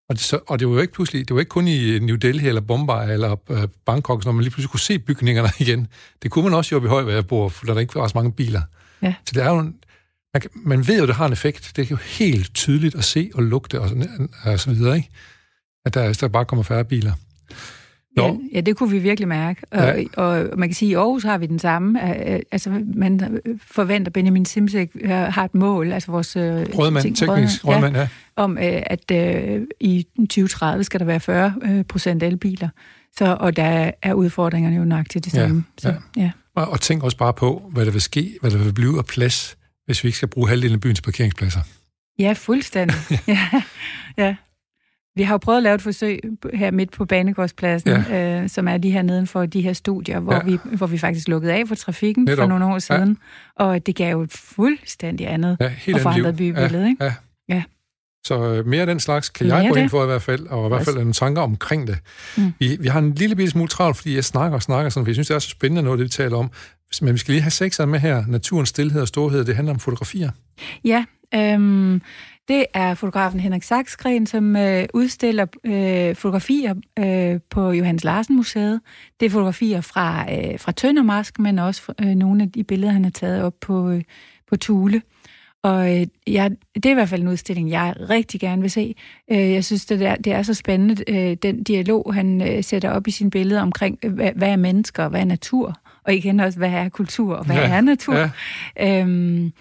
Og det, så, og det var jo ikke pludselig, det var ikke kun i New Delhi eller Bombay eller uh, Bangkok, når man lige pludselig kunne se bygningerne igen. Det kunne man også jo i høj, hvor jeg bor, for der ikke var så mange biler. Ja. Så det er jo en, man, man ved jo, det har en effekt. Det er jo helt tydeligt at se og lugte og, sådan, og så videre, ikke? At der, der bare kommer færre biler. Ja, ja, det kunne vi virkelig mærke. Og, ja. og man kan sige, at i Aarhus har vi den samme. Altså, man forventer, Benjamin Simsek har et mål, altså vores... Øh, rådmand, ting, teknisk rådmand, ja, ja. Om, at uh, i 2030 skal der være 40 procent elbiler. Så, og der er udfordringerne jo nok til det samme. Ja, så, ja. ja. Og, og tænk også bare på, hvad der vil ske, hvad der vil blive af plads, hvis vi ikke skal bruge halvdelen af byens parkeringspladser. Ja, fuldstændig. ja, ja. Vi har jo prøvet at lave et forsøg her midt på Banegårdspladsen, ja. øh, som er lige her nedenfor de her studier, hvor, ja. vi, hvor vi faktisk lukkede af for trafikken Netop. for nogle år siden. Ja. Og det gav jo et fuldstændig andet ja, helt og forandret bybillede. Ja, ikke? Ja. ja. Så øh, mere af den slags kan mere jeg gå det. ind for i hvert fald, og i hvert fald nogle tanker omkring det. Mm. Vi, vi har en lille bitte smule travlt, fordi jeg snakker og snakker sådan, for jeg synes, det er så spændende noget, det vi taler om. Men vi skal lige have sekseren med her. Naturens stillhed og storhed, det handler om fotografier. Ja, øhm, det er fotografen Henrik Saksgren, som øh, udstiller øh, fotografier øh, på Johannes Larsen Museet. Det er fotografier fra, øh, fra Tøndermask, men også øh, nogle af de billeder, han har taget op på, øh, på Tule. Og øh, ja, det er i hvert fald en udstilling, jeg rigtig gerne vil se. Øh, jeg synes, det er, det er så spændende, øh, den dialog, han øh, sætter op i sine billeder omkring, øh, hvad, hvad er mennesker, og hvad er natur? Og igen også, hvad er kultur, og hvad ja, er natur? Ja. Øhm,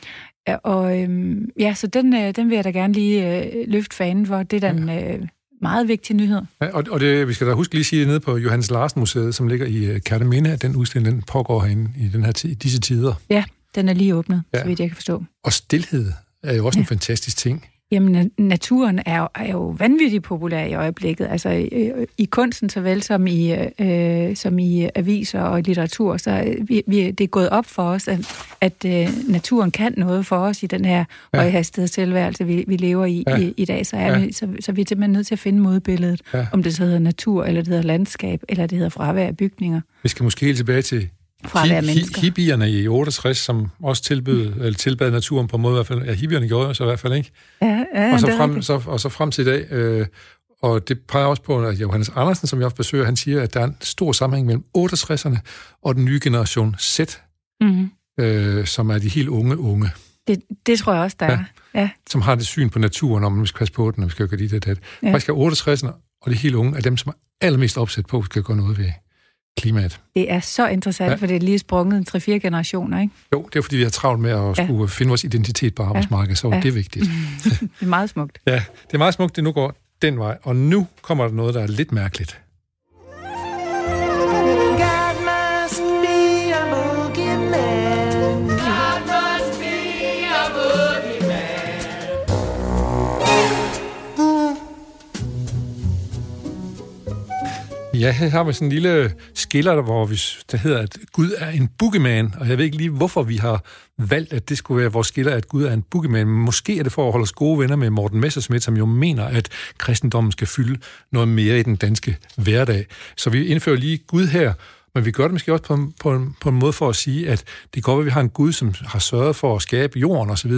og øhm, ja, så den, øh, den vil jeg da gerne lige øh, løfte fanen for. Det er den øh, meget vigtige nyhed. Ja, og og det, vi skal da huske lige sige det nede på Johannes Larsen Museet, som ligger i øh, Kærteminde, at den udstilling den pågår herinde i den her disse tider. Ja, den er lige åbnet, ja. så vidt jeg kan forstå. Og stillhed er jo også ja. en fantastisk ting. Jamen, naturen er jo, er jo vanvittigt populær i øjeblikket. Altså i, i kunsten såvel som i, øh, som i aviser og litteratur. Så øh, vi, vi, det er gået op for os, at, at øh, naturen kan noget for os i den her ja. højhastighedstilværelse, vi, vi lever i, ja. i i dag. Så, er ja. vi, så, så vi er simpelthen nødt til at finde modbilledet, ja. om det så hedder natur, eller det hedder landskab, eller det hedder fravær af bygninger. Vi skal måske helt tilbage til fra at være mennesker. Hippierne i 68, som også tilbød, eller tilbad naturen på en måde, i hvert fald, ja, hippierne gjorde så i hvert fald, ikke? Ja, ja og, så frem, så, og så frem til i dag, øh, og det peger også på, at Johannes Andersen, som jeg også besøger, han siger, at der er en stor sammenhæng mellem 68'erne og den nye generation Z, mm. øh, som er de helt unge unge. Det, det tror jeg også, der ja, er. Ja. Som har det syn på naturen, om vi skal passe på den, og vi skal gøre det, det, det. Ja. Faktisk er 68'erne og de helt unge er dem, som er allermest opsat på, at vi skal gøre noget ved klimaet. Det er så interessant, ja. for det er lige sprunget en 3-4 generationer, ikke? Jo, det er fordi, vi har travlt med at skulle ja. finde vores identitet på arbejdsmarkedet, så ja. det er vigtigt. det er meget smukt. Ja, det er meget smukt, det nu går den vej. Og nu kommer der noget, der er lidt mærkeligt. Ja, her har vi sådan en lille skiller, hvor vi, der hedder, at Gud er en boogeyman, og jeg ved ikke lige, hvorfor vi har valgt, at det skulle være vores skiller, at Gud er en boogeyman. Måske er det for at holde os gode venner med Morten Messersmith, som jo mener, at kristendommen skal fylde noget mere i den danske hverdag. Så vi indfører lige Gud her, men vi gør det måske også på en, på en, på en måde for at sige, at det går, at vi har en Gud, som har sørget for at skabe jorden osv.,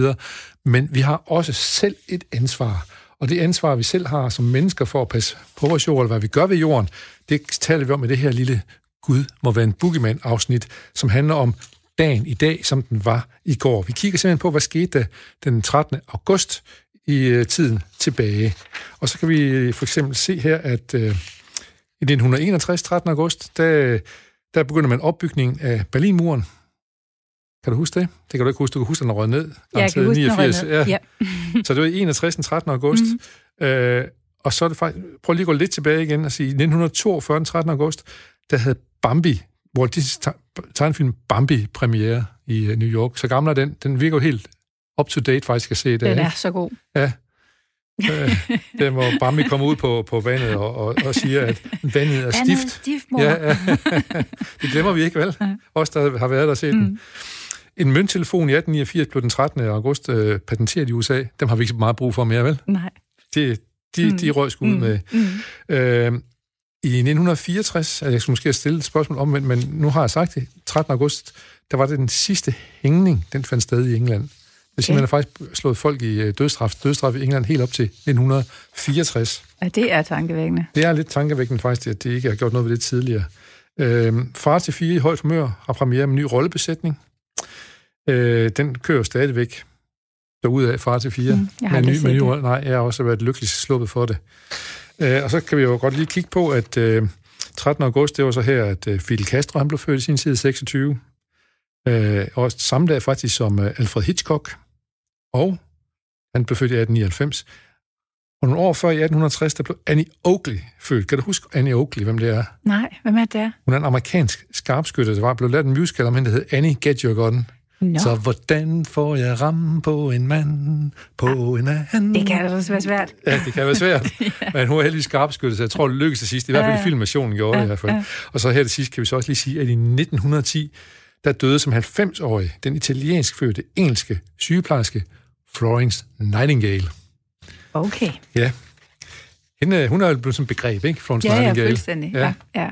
men vi har også selv et ansvar. Og det ansvar, vi selv har som mennesker for at passe på vores jord, eller hvad vi gør ved jorden, det taler vi om i det her lille Gud må være en boogeyman-afsnit, som handler om dagen i dag, som den var i går. Vi kigger simpelthen på, hvad skete der den 13. august i øh, tiden tilbage. Og så kan vi øh, for eksempel se her, at øh, i 1961, 13. august, der, øh, der begynder man opbygningen af Berlinmuren. Kan du huske det? Det kan du ikke huske. Du kan huske, at den rød ned. Ja, jeg kan huske, 89. Den ned. Ja. ja. så det var 61. 13. august. Mm. Øh, og så er det faktisk, prøv lige at gå lidt tilbage igen og sige, 1942, den 13. august, der havde Bambi, hvor de tegnefilm Bambi premiere i øh, New York. Så gammel er den. Den virker jo helt up-to-date faktisk at se det. Den er så god. Ja. øh, der hvor Bambi kommer ud på, på vandet og, og, og siger, at vandet er stift. er stift, mor. Ja, ja. det glemmer vi ikke, vel? Ja. Os, der har været der og set mm. den. En mønttelefon i 1889 blev den 13. august øh, patenteret i USA. Dem har vi ikke så meget brug for mere, vel? Nej. Det, de, mm. de røg skud mm. med. Mm. Øh, I 1964, altså jeg skulle måske have stillet et spørgsmål om, men, men nu har jeg sagt det, 13. august, der var det den sidste hængning, den fandt sted i England. Det siger, man har faktisk slået folk i øh, dødstraf, dødstraf i England helt op til 1964. Ja, det er tankevækkende. Det er lidt tankevækkende faktisk, at det ikke har gjort noget ved det tidligere. Øhm, Far til fire i højt humør har premiere med en ny rollebesætning. Øh, den kører stadigvæk derude af Far til fire. Mm, jeg har med ny, med ny, det. Nej, jeg har også været lykkelig sluppet for det. Øh, og så kan vi jo godt lige kigge på, at øh, 13. august, det var så her, at øh, Fidel Castro, han blev født i sin tid 26. Øh, og samme dag faktisk som øh, Alfred Hitchcock. Og han blev født i 1899. Og nogle år før i 1860, der blev Annie Oakley født. Kan du huske Annie Oakley, hvem det er? Nej, hvem er det? Hun er en amerikansk skarpskytte, der var blevet lavet en musical om hende, der hed Annie Get Your Gun. Nå, Så hvordan får jeg ramme på en mand, på en anden? det kan også være svært. Ja, det kan være svært. Men hun er heldigvis skarpskytte, så jeg tror, det lykkedes til sidst. I hvert fald Ja, i ja. filmationen gjorde det i Ja, hvert fald. ja. Og så her til sidst kan vi så også lige sige, at i 1910, der døde som 90-årig den italiensk fødte engelske sygeplejerske Florence Nightingale. Okay. Ja. Hende, hun er jo blevet som begreb, ikke? Florence Ja, ja, Nightingale. fuldstændig. Ja. Ja. Ja, ja.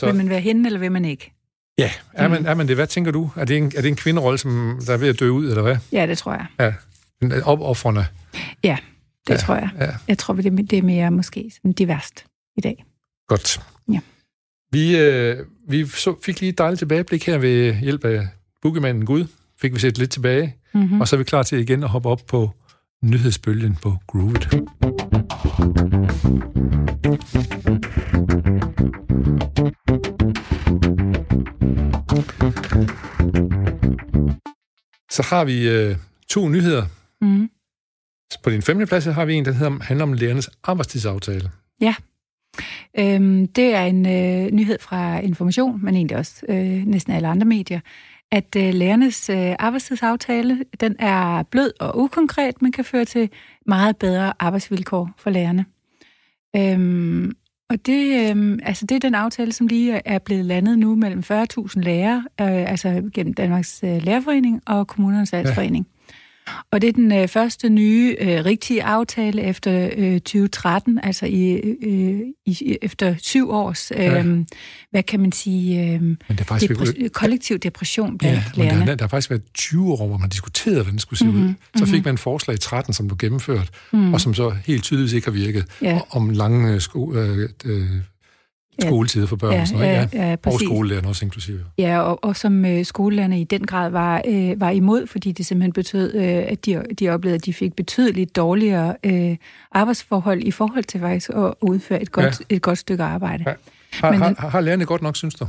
Så- Vil man være hende, eller vil man ikke? Ja, er Mm. man, er man det? Hvad tænker du? Er det en, er det en kvinderolle, som der er ved at dø ud, eller hvad? Ja, det tror jeg. Ja. Opoffrende. Ja, det Ja, tror jeg. ja. Jeg tror, det er, det er mere måske sådan diverst i dag. Godt. Ja. Vi, øh, vi så, fik lige et dejligt tilbageblik her ved hjælp af bookiemanden Gud. Fik vi set lidt tilbage, Mm-hmm. mm. og så er vi klar til igen at hoppe op på nyhedsbølgen på Groovet. Så har vi øh, to nyheder. Mm-hmm. På din femte plads har vi en, der hedder, handler om lærernes arbejdstidsaftale. Øhm, det er en øh, nyhed fra Information, men egentlig også øh, næsten alle andre medier, at øh, lærernes øh, arbejdstidsaftale, den er blød og ukonkret, men kan føre til meget bedre arbejdsvilkår for lærerne. Øhm, og det, øh, altså det er den aftale, som lige er blevet landet nu mellem 40.000 lærere, øh, altså gennem Danmarks øh, Lærerforening og Kommunernes Landsforening. Og det er den øh, første nye øh, rigtige aftale efter øh, 2013, altså i, øh, i, efter syv års, øh, Ja. hvad kan man sige, øh, Men det er faktisk depres- kollektiv depression blandt Ja, men lærerne. der, der har faktisk været 20 år, hvor man diskuterede, hvordan det skulle se mm-hmm. ud. Så fik man en forslag i 13, som blev gennemført, mm. og som så helt tydeligvis ikke har virket, Ja. om lange sko, øh, øh, skoletider for børn Ja, og sådan noget. ja, ikke? ja, og skolelærerne også inklusive. Ja, og, og som øh, skolelærerne i den grad var, øh, var imod, fordi det simpelthen betød, øh, at de, de oplevede, at de fik betydeligt dårligere øh, arbejdsforhold i forhold til faktisk at udføre et godt, ja. et godt stykke arbejde. Ja. Har, Men har, har lærerne godt nok, synes du?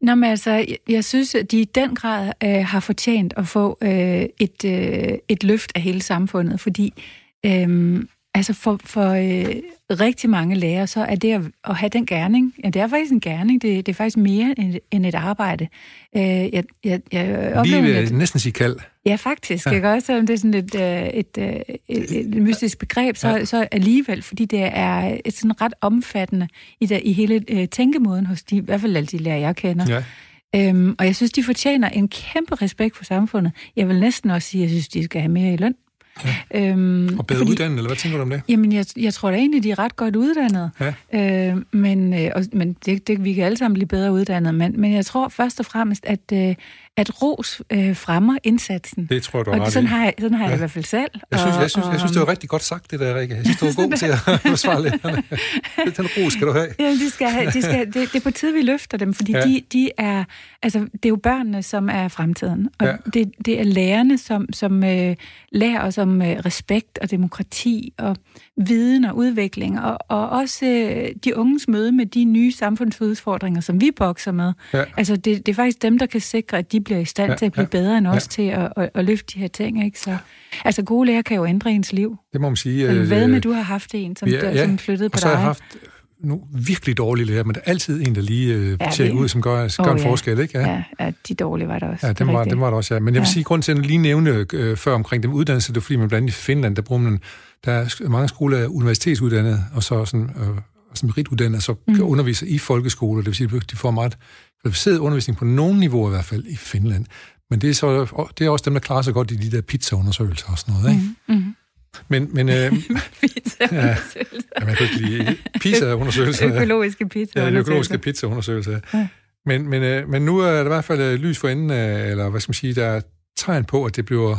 Nå, men altså, jeg, jeg synes, at de i den grad øh, har fortjent at få øh, et, øh, et løft af hele samfundet, fordi øh, altså for, for øh, rigtig mange lærere, så er det at, at have den gerning, ja, det er faktisk en gerning, det, det er faktisk mere end, end et arbejde. Øh, jeg, jeg, jeg oplever, vil at, jeg næsten sige kald. ja, faktisk, ja. ikke også, selvom det er sådan et, øh, et, øh, et, et mystisk begreb, så, Ja. ja. så alligevel, fordi det er et sådan ret omfattende i, der, i hele øh, tænkemåden hos de, i hvert fald alle de lærere, jeg kender. Ja. Øhm, og jeg synes, de fortjener en kæmpe respekt for samfundet. Jeg vil næsten også sige, at jeg synes, de skal have mere i løn. Ja. Øhm, Og bedre fordi... uddannet, eller hvad tænker du om det? Jamen, jeg, jeg tror da egentlig, de er ret godt uddannet. Ja. Øh, men øh, og, men det, det, vi kan alle sammen blive bedre uddannet. Men, men jeg tror først og fremmest, at, øh, at ros øh, fremmer indsatsen. Det tror jeg, du har og ret sådan har, jeg, sådan har jeg Ja. i hvert fald selv. Jeg synes, og, jeg, synes, jeg synes, det var rigtig godt sagt, det der, Rikke. Jeg synes, du var god til at forsvare lærerne. Den ro skal du have. Ja, de skal, have- de skal, det, det er på tide, vi løfter dem, fordi Ja. de, de er, altså, det er jo børnene, som er fremtiden. Og ja. det, det er lærerne, som, som øh, lærer os om øh, respekt og demokrati og viden og udvikling, og, og også øh, de unges møde med de nye samfundsudfordringer, som vi bokser med. Ja. Altså, det, det er faktisk dem, der kan sikre, at de bliver i stand Ja, ja. til at blive ja, ja. bedre end os ja. ja. til at, at, at løfte de her ting. Ikke? Så, altså, gode lærer kan jo ændre ens liv. Det må man sige. Men øh, hvad med, du har haft en, som, ja, der, ja. som flyttede på Og så har dig? jeg haft nogle virkelig dårlige lærer, men der er altid en, der lige øh, Ja, tjekker ud, som gør, gør Åh, en ja. forskel, ikke? Ja, ja, de dårlige var der også. Ja, Det dem var, dem var der også, ja. Men jeg vil Ja. sige, grund til at lige nævne øh, før omkring dem uddannelse, det er fordi, man blandt andet i Finland, der bruger man, der er mange skoler er universitetsuddannede, og så sådan, øh, som merituddannet, så mm. kan undervise i folkeskoler, det vil sige, de får meget kvalificeret undervisning på nogle niveauer i hvert fald i Finland. Men det er, så, det er også dem, der klarer sig godt i de der pizzaundersøgelser og sådan noget, ikke? Mm-hmm. Men, men øh, ja, jamen, jeg kan ikke lide pizzaundersøgelser. Økologiske pizza. Ja, økologiske pizzaundersøgelse. Ja. Men, men, øh, men nu er der i hvert fald øh, lys for enden, af, eller hvad skal man sige, der er tegn på, at det bliver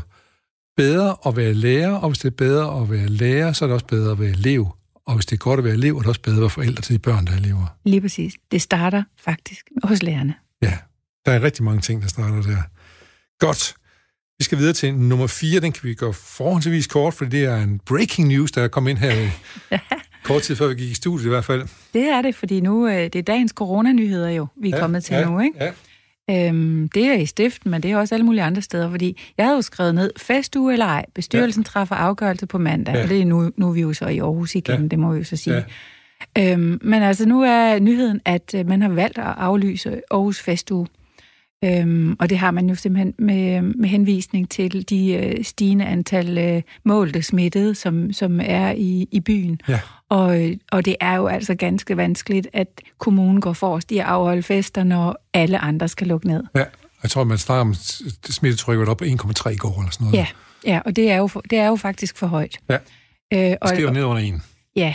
bedre at være lærer, og hvis det er bedre at være lærer, så er det også bedre at være elev. Og hvis det er godt at være elev, er det også bedre at være forældre til de børn, der er elever. Lige præcis. Det starter faktisk hos lærerne. Ja, der er rigtig mange ting, der starter der. Godt. Vi skal videre til nummer 4. Den kan vi gøre forholdsvis kort, for det er en breaking news, der er kommet ind her kort tid før vi gik i studiet i hvert fald. Det er det, fordi nu det er dagens coronanyheder jo, vi er ja, kommet til ja, nu, ikke? Ja. Øhm, det er i stiften, men det er også alle mulige andre steder, fordi jeg havde jo skrevet ned, festuge eller ej, bestyrelsen ja. træffer afgørelse på mandag, ja. og det er nu, nu er vi jo så i Aarhus igen, ja. det må vi jo så sige. Ja. Øhm, men altså nu er nyheden, at man har valgt at aflyse Aarhus festuge. Øhm, og det har man jo simpelthen med, med henvisning til de øh, stigende antal øh, målte smittede, som, som er i, i byen. Ja. Og, og det er jo altså ganske vanskeligt, at kommunen går forrest i at afholde fester, når alle andre skal lukke ned. Ja, jeg tror, man snakker om smittetrykket op på 1,3 i går eller sådan noget. Ja, ja og det er, jo, det er jo faktisk for højt. Ja, øh, og, det skal jo ned under en. Ja,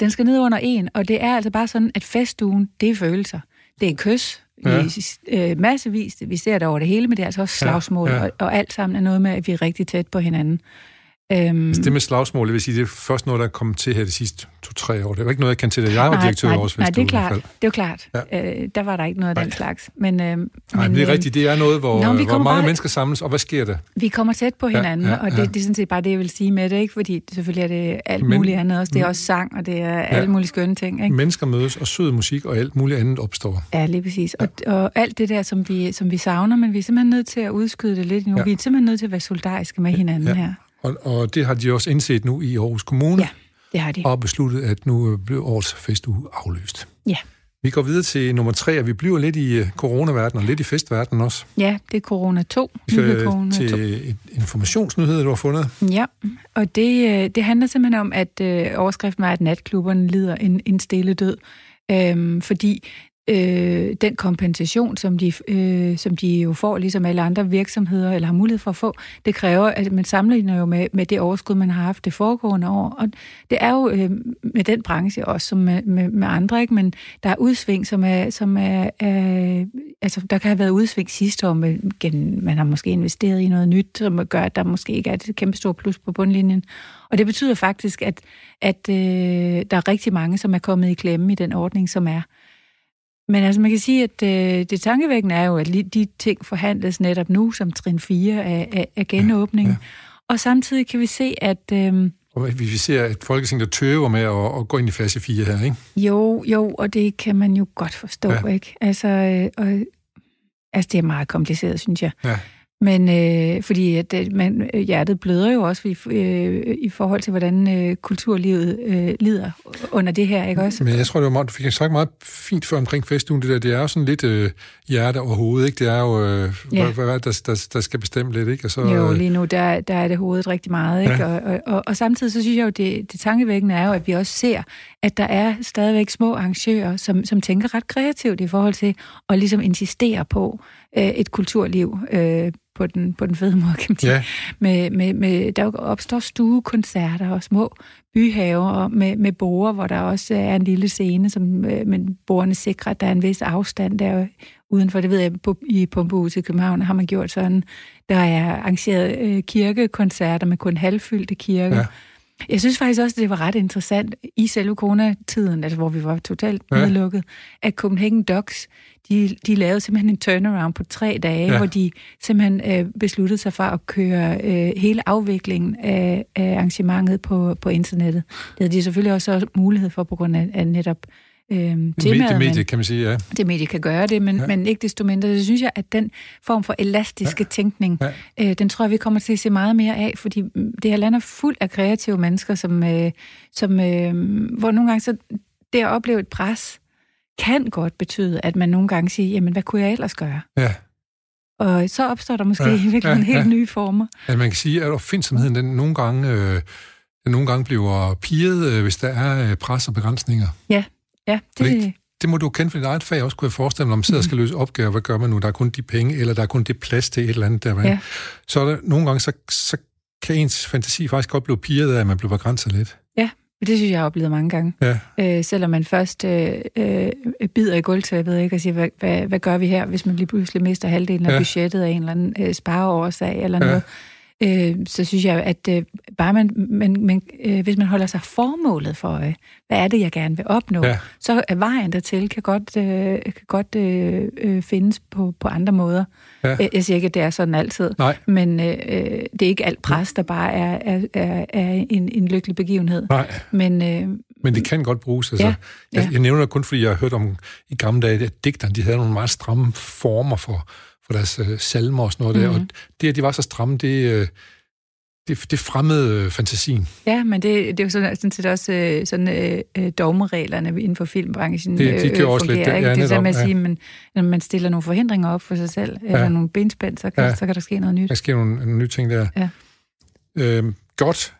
den skal ned under en, og det er altså bare sådan, at festugen, det er følelser. Det er kys, ja. i øh, massevis. Vi ser det over det hele, men det er altså også slagsmål, ja, ja. Og, og alt sammen er noget med, at vi er rigtig tæt på hinanden. Øhm, altså det med slagsmål, det vil sige, det er først noget, der er kommet til her de sidste to-tre år. Det er jo ikke noget, jeg kan til det. Jeg var direktør nej, i Aarhus Nej, det er klart. Det er jo klart. Ja. Øh, der var der ikke noget af den slags. Men, øh, nej, men, men det er øh, rigtigt. Det er noget, hvor, Nå, hvor mange bare, mennesker samles, og hvad sker der? Vi kommer tæt på hinanden, ja, ja, og det, ja. det er sådan set bare det, jeg vil sige med det, ikke? Fordi selvfølgelig er det alt men, muligt andet også. Det er også sang, og det er ja. alle mulige skønne ting. Ikke? Mennesker mødes, og sød musik og alt muligt andet opstår. Ja, lige præcis. Ja. Og, og alt det der, som vi, som vi savner, men vi er simpelthen nødt til at udskyde det lidt nu. Ja. Vi er simpelthen nødt til at være solidariske med hinanden ja. her. Og, og det har de også indset nu i Aarhus Kommune. Ja, det har de. Og besluttet, at nu bliver årets festuge afløst. Ja. Vi går videre til nummer tre, og vi bliver lidt i øh, coronaverdenen og lidt i festverdenen også. Ja, det er corona 2. Vi skal corona til 2. et informationsnyhed, du har fundet. Ja, og det, øh, det handler simpelthen om, at øh, overskriften var, at natklubberne lider en, en stille død. Øhm, fordi øh, den kompensation, som de, øh, som de jo får, ligesom alle andre virksomheder, eller har mulighed for at få, det kræver, at man sammenligner jo med, med det overskud, man har haft det foregående år. Og det er jo øh, med den branche også, som med, med, med andre, ikke? men der er udsving, som er, som er er altså der kan have været udsving sidste år, men man har måske investeret i noget nyt, som gør, at der måske ikke er et kæmpe stort plus på bundlinjen. Og det betyder faktisk, at, at øh, der er rigtig mange, som er kommet i klemme i den ordning, som er. Men altså, man kan sige, at øh, det tankevækkende er jo, at de ting forhandles netop nu som trin 4 af, af, af genåbningen. Ja, ja. Og samtidig kan vi se, at... Øh, og vi ser, at Folketinget tøver med at, at gå ind i fase 4 her, ikke? Jo, jo, og det kan man jo godt forstå, ja. ikke? Altså, øh, og, altså, det er meget kompliceret, synes jeg. Ja. Men øh, fordi at, øh, man, øh, hjertet bløder jo også i, øh, i forhold til, hvordan øh, kulturlivet øh, lider under det her, ikke også? Men jeg tror, det var meget, du fik sagt meget fint før omkring festugen, det der. Det er jo sådan lidt øh, hjerte over hovedet, ikke? Det er jo, øh, ja. hvad, hvad der, der, der skal bestemme lidt, ikke? Og så, jo, lige nu, der, der er det hovedet rigtig meget, ikke? Ja. Og, og, og, og samtidig så synes jeg jo, det, det tankevækkende er jo, at vi også ser, at der er stadigvæk små arrangører, som, som tænker ret kreativt i forhold til at ligesom insistere på øh, et kulturliv øh, på den, på den fede måde, kan man sige. Ja. Med, med, med, der opstår stuekoncerter og små byhaver med, med borer, hvor der også er en lille scene, som, øh, men borgerne sikrer, at der er en vis afstand der udenfor. Det ved jeg, på, i Pumpehuset i København har man gjort sådan. Der er arrangeret øh, kirkekoncerter med kun halvfyldte kirker. Ja. Jeg synes faktisk også, det var ret interessant i selve coronatiden, altså hvor vi var totalt ja. nedlukket, at Copenhagen Docs, de, de lavede simpelthen en turnaround på tre dage, ja. hvor de simpelthen øh, besluttede sig for at køre øh, hele afviklingen af, af arrangementet på, på internettet. Det havde de selvfølgelig også mulighed for på grund af, af netop øh, temaet. Det medie, kan man sige, ja. Det medie kan gøre det, men, ja. men ikke desto mindre, så synes jeg, at den form for elastiske ja. tænkning, ja. Øh, den tror jeg, vi kommer til at se meget mere af, fordi det her land er fuld af kreative mennesker, som, øh, som øh, hvor nogle gange så det at opleve et pres, kan godt betyde, at man nogle gange siger, jamen hvad kunne jeg ellers gøre? Ja. Og så opstår der måske ja, i virkeligheden ja, helt ja. nye former. Ja, man kan sige, at opfindsomheden den nogle gange, øh, den nogle gange bliver piret, øh, hvis der er øh, pres og begrænsninger. Ja, ja. Det, det, det må du kende for dit eget fag også, kunne jeg forestille mig, når man sidder og skal løse opgaver, hvad gør man nu? Der er kun de penge, eller der er kun det plads til et eller andet der. Ja. Så er der nogle gange, så, så kan ens fantasi faktisk godt blive piret af, at man bliver begrænset lidt. Ja, det synes jeg har oplevet mange gange. Ja. Øh, selvom man først øh, øh, bider i gulvtæppet, ikke, og siger, hvad, hvad, hvad gør vi her, hvis man lige pludselig mister halvdelen af ja. budgettet af en eller anden øh, spareårsag eller ja. noget. Øh, så synes jeg, at øh, bare man, man, man, øh, hvis man holder sig formålet for, øh, hvad er det, jeg gerne vil opnå, ja. så er vejen dertil kan godt, øh, kan godt øh, øh, findes på, på andre måder. Ja. Jeg, jeg siger ikke, at det er sådan altid, Nej. men øh, det er ikke alt pres, der bare er, er, er, er en, en lykkelig begivenhed. Nej. Men, øh, men det kan godt bruges. Altså, ja. Ja. Jeg, jeg nævner det kun, fordi jeg har hørt om i gamle dage, at digterne de havde nogle meget stramme former for, for deres øh, salmer og sådan noget mm-hmm. der. Og det, at de var så stramme, det, øh, det, det fremmede øh, fantasien. Ja, men det, det er jo sådan, sådan set også øh, sådan, øh, øh dogmereglerne inden for filmbranchen det, de øh, også lidt, det, ja, det er sådan, at sige, men, når man stiller nogle forhindringer op for sig selv, ja. eller nogle benspænd, så kan, ja. så kan der ske noget nyt. Der sker nogle, nogle nye ting der. Ja. Øhm, godt.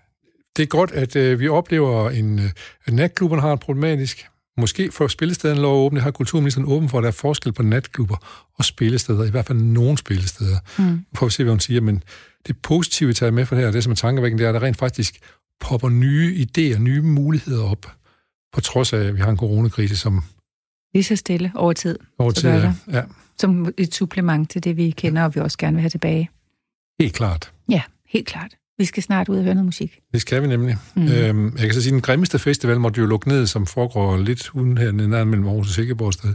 Det er godt, at øh, vi oplever, en, øh, at natklubberne har en problematisk Måske får spillestederne lov at åbne, har kulturministeren åben for, at der er forskel på natklubber og spillesteder, i hvert fald nogle spillesteder. Mm. Får vi se, hvad hun siger, men det positive, vi tager med for det her, det som er tankevækkende, det er, at der rent faktisk popper nye idéer, nye muligheder op, på trods af, at vi har en coronakrise, som... Lige så stille over tid. Over tid, ja. ja. Som et supplement til det, vi kender, og vi også gerne vil have tilbage. Helt klart. Ja, helt klart. Vi skal snart ud og høre noget musik. Det skal vi nemlig. Mm. Øhm, jeg kan så sige, at den grimmeste festival måtte jo lukke ned, som foregår lidt uden her nede mellem Aarhus og Silkeborg sted.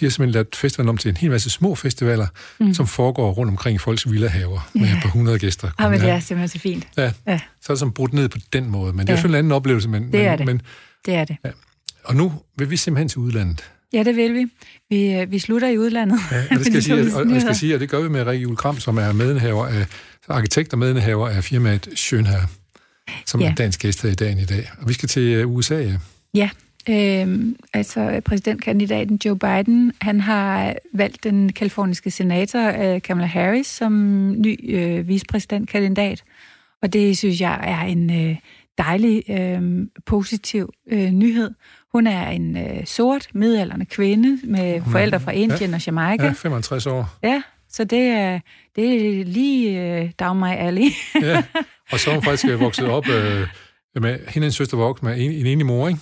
De har simpelthen lavet festivalen om til en hel masse små festivaler, mm. som foregår rundt omkring i folks villahaver med ja. på 100 gæster. Ja, men det er simpelthen så fint. Ja, ja. så er det som brudt ned på den måde. Men det er ja. en anden oplevelse. Men, det er men, det. Men, det er det. Ja. Og nu vil vi simpelthen til udlandet. Ja, det vil vi. Vi, øh, vi slutter i udlandet. Ja, og det skal, sige, og, og, skal sige, at det gør vi med Rikke Jule Kram, som er medindehaver af, arkitekt og medindehaver af firmaet Schönherr som ja. er dansk gæst her i dagen i dag. Og vi skal til øh, USA, ja. Ja, øh, altså præsidentkandidaten Joe Biden, han har valgt den kaliforniske senator øh, Kamala Harris som ny øh, vicepræsidentkandidat. Og det synes jeg er en øh, dejlig, øh, positiv øh, nyhed. Hun er en øh, sort, midalderne kvinde med hun forældre fra Indien ja, og Jamaica. Ja, 65 år. Ja, så det er, det er lige øh, down my alley. ja, og så er hun faktisk vokset op øh, med hendes søster vokset med en, en enig mor, ikke?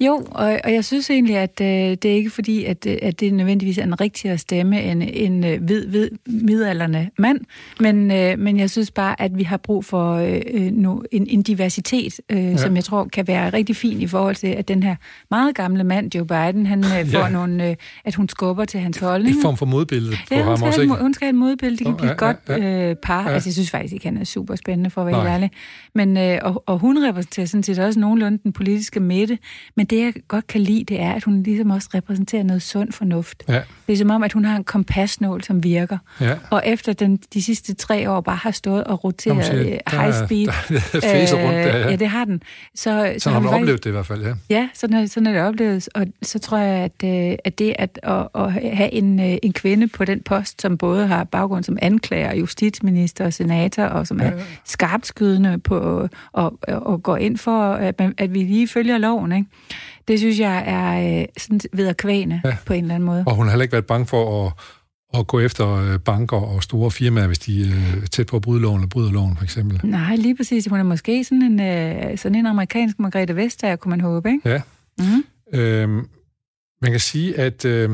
Jo, og, og jeg synes egentlig, at øh, det er ikke fordi, at, øh, at det nødvendigvis er en rigtigere stemme end en øh, hvid, hvid, midalderne mand, men, øh, men jeg synes bare, at vi har brug for øh, øh no, en, en diversitet, øh, ja. som jeg tror kan være rigtig fin i forhold til, at den her meget gamle mand, Joe Biden, han øh, får ja. nogle, øh, at hun skubber til hans holdning. En form for modbillede på ja, ham også, ikke? hun skal have et modbillede, det kan blive et ja, godt ja, øh, par. Ja. Altså, jeg synes faktisk ikke, han er super spændende, for at være ærlig. Men, øh, og, og hun repræsenterer sådan set også nogenlunde den politiske midte, men det, jeg godt kan lide, det er, at hun ligesom også repræsenterer noget sund fornuft. Ja. Det er som om, at hun har en kompasnål, som virker. Ja. Og efter den, de sidste tre år bare har stået og roteret siger, high speed. Der, der rundt der, ja. ja, det har den. Så, så, så har man oplevet det i hvert fald, ja. Ja, sådan er, sådan er det oplevet. Og så tror jeg, at, øh, at det at, at, at have en, øh, en kvinde på den post, som både har baggrund som anklager, justitsminister og senator, og som ja. er skarpt skydende på og, og går ind for, at, man, at vi lige følger loven, ikke? Det synes jeg er øh, sådan ved at kvæne ja. på en eller anden måde. Og hun har heller ikke været bange for at, at gå efter øh, banker og store firmaer, hvis de øh, er tæt på at bryde loven eller bryder loven, for eksempel. Nej, lige præcis. Hun er måske sådan en, øh, sådan en amerikansk Margrethe Vestager, kunne man håbe, ikke? Ja. Mm-hmm. Øhm, man kan sige, at... Øh,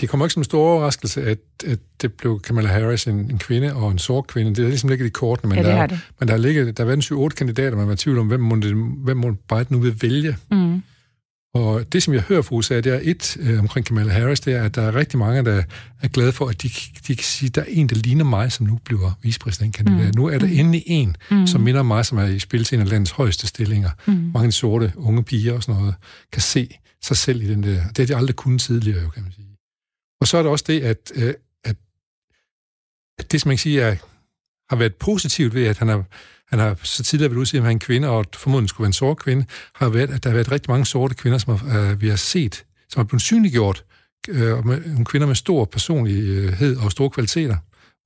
det kommer ikke som en stor overraskelse, at, at det blev Kamala Harris en, en kvinde og en sort kvinde. Det er ligesom ligget i kortene, men, ja, der, det. men der har ligget, der har været en 7-8 kandidater, man var i tvivl om, hvem må, det, hvem må Biden nu vil vælge. Mm. Og det, som jeg hører fra USA, det er et øh, omkring Kamala Harris, det er, at der er rigtig mange, der er glade for, at de, de kan sige, at der er en, der ligner mig, som nu bliver vicepræsidentkandidat. Mm. Nu er der mm. endelig en, mm. som minder mig, som er i spil til en af landets højeste stillinger. Mm. Mange sorte unge piger og sådan noget, kan se sig selv i den der. Det har de aldrig kunnet tidligere, jo, kan man sige. Og så er der også det, at, øh, at, at det, som man kan sige, er, har været positivt ved, at han har, han har så tidligere været udsigt, at han er en kvinde, og formodentlig skulle være en sort kvinde, har været, at der har været rigtig mange sorte kvinder, som har, vi har set, som har blevet synliggjort, uh, med, nogle kvinder med stor personlighed og store kvaliteter.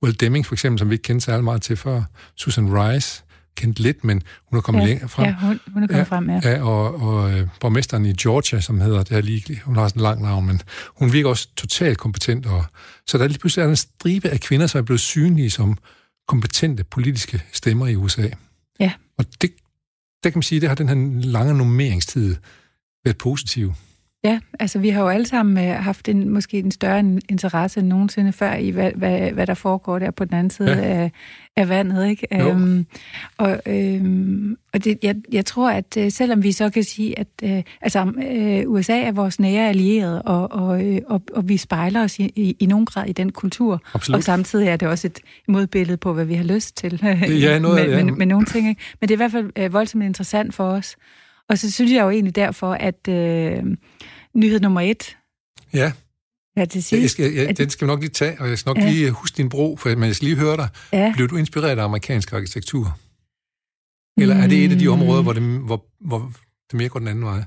Will Deming for eksempel, som vi ikke kendte særlig meget til før, Susan Rice, kendt lidt, men hun er kommet ja, længere frem. Ja, hun, hun er kommet ja, frem, ja. ja og, og øh, borgmesteren i Georgia, som hedder, det er lige, hun har sådan en lang navn, men hun virker også totalt kompetent. Og, så der er lige pludselig en stribe af kvinder, som er blevet synlige som kompetente politiske stemmer i USA. Ja. Og det, der kan man sige, det har den her lange nummeringstid været positiv. Ja, altså vi har jo alle sammen øh, haft en, måske en større interesse end nogensinde før i, hvad, hvad, hvad der foregår der på den anden side ja. af, af vandet, ikke? Jo. Øhm, og øhm, og det, jeg, jeg tror, at øh, selvom vi så kan sige, at øh, altså, øh, USA er vores nære allierede, og, og, øh, og, og vi spejler os i, i, i nogen grad i den kultur, Absolut. og samtidig er det også et modbillede på, hvad vi har lyst til Ja, noget med, ja. med, med nogle ting. Ikke? Men det er i hvert fald øh, voldsomt interessant for os. Og så synes jeg jo egentlig derfor, at øh, nyhed nummer et, Ja, ja, til sidst, jeg skal, jeg, den skal vi nok lige tage, og jeg skal nok Ja. lige huske din bro, for, men jeg skal lige høre dig. ja, Blev du inspireret af amerikansk arkitektur? Eller er det et af de Mm. områder, hvor det, hvor, hvor det mere går den anden vej?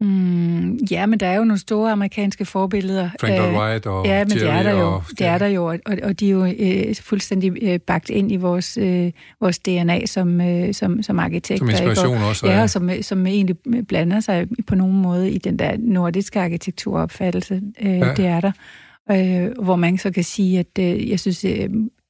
Mm, ja, men der er jo nogle store amerikanske forbilleder. Frank Lloyd Øh, Wright og Ja, men det er der jo, og, det er der jo og, og de er jo øh, fuldstændig øh, bagt ind i vores, øh, vores DNA som, øh, som, som arkitekter. Som ikke? Og- inspiration også. Ja, og som, som egentlig blander sig på nogen måde i den der nordiske arkitekturopfattelse. Øh, ja. Det er der. Øh, hvor man så kan sige, at øh, jeg synes, øh,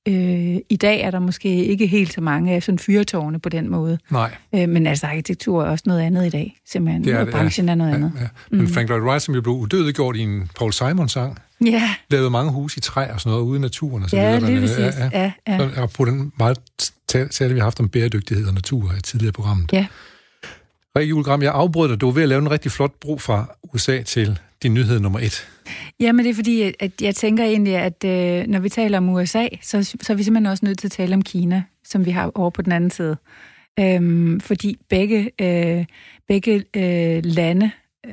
øh, i dag er der måske ikke helt så mange af sådan fyrtårne på den måde. Nej, Øh, men altså, arkitektur er også noget andet i dag, simpelthen. Det er og det, ja. branchen er noget ja, andet. ja. Men Mm. Frank Lloyd Wright, som jo blev udødeliggjort i en Paul Simon-sang, Ja, lavede mange huse i træ og sådan noget ude i naturen og så ja, videre. lige øh, præcis. Ja, ja. Ja, ja. Og på den meget tal, vi har haft om bæredygtighed og natur i tidligere programmet. Ja. Rikke Julegram, jeg afbrød dig. Du var ved at lave en rigtig flot bro fra USA til din nyhed nummer et. Jamen, det er fordi, at- jeg tænker egentlig, at øh, når vi taler om USA, så, så er vi simpelthen også nødt til at tale om Kina, som vi har over på den anden side. Øhm, fordi begge, øh, begge øh, lande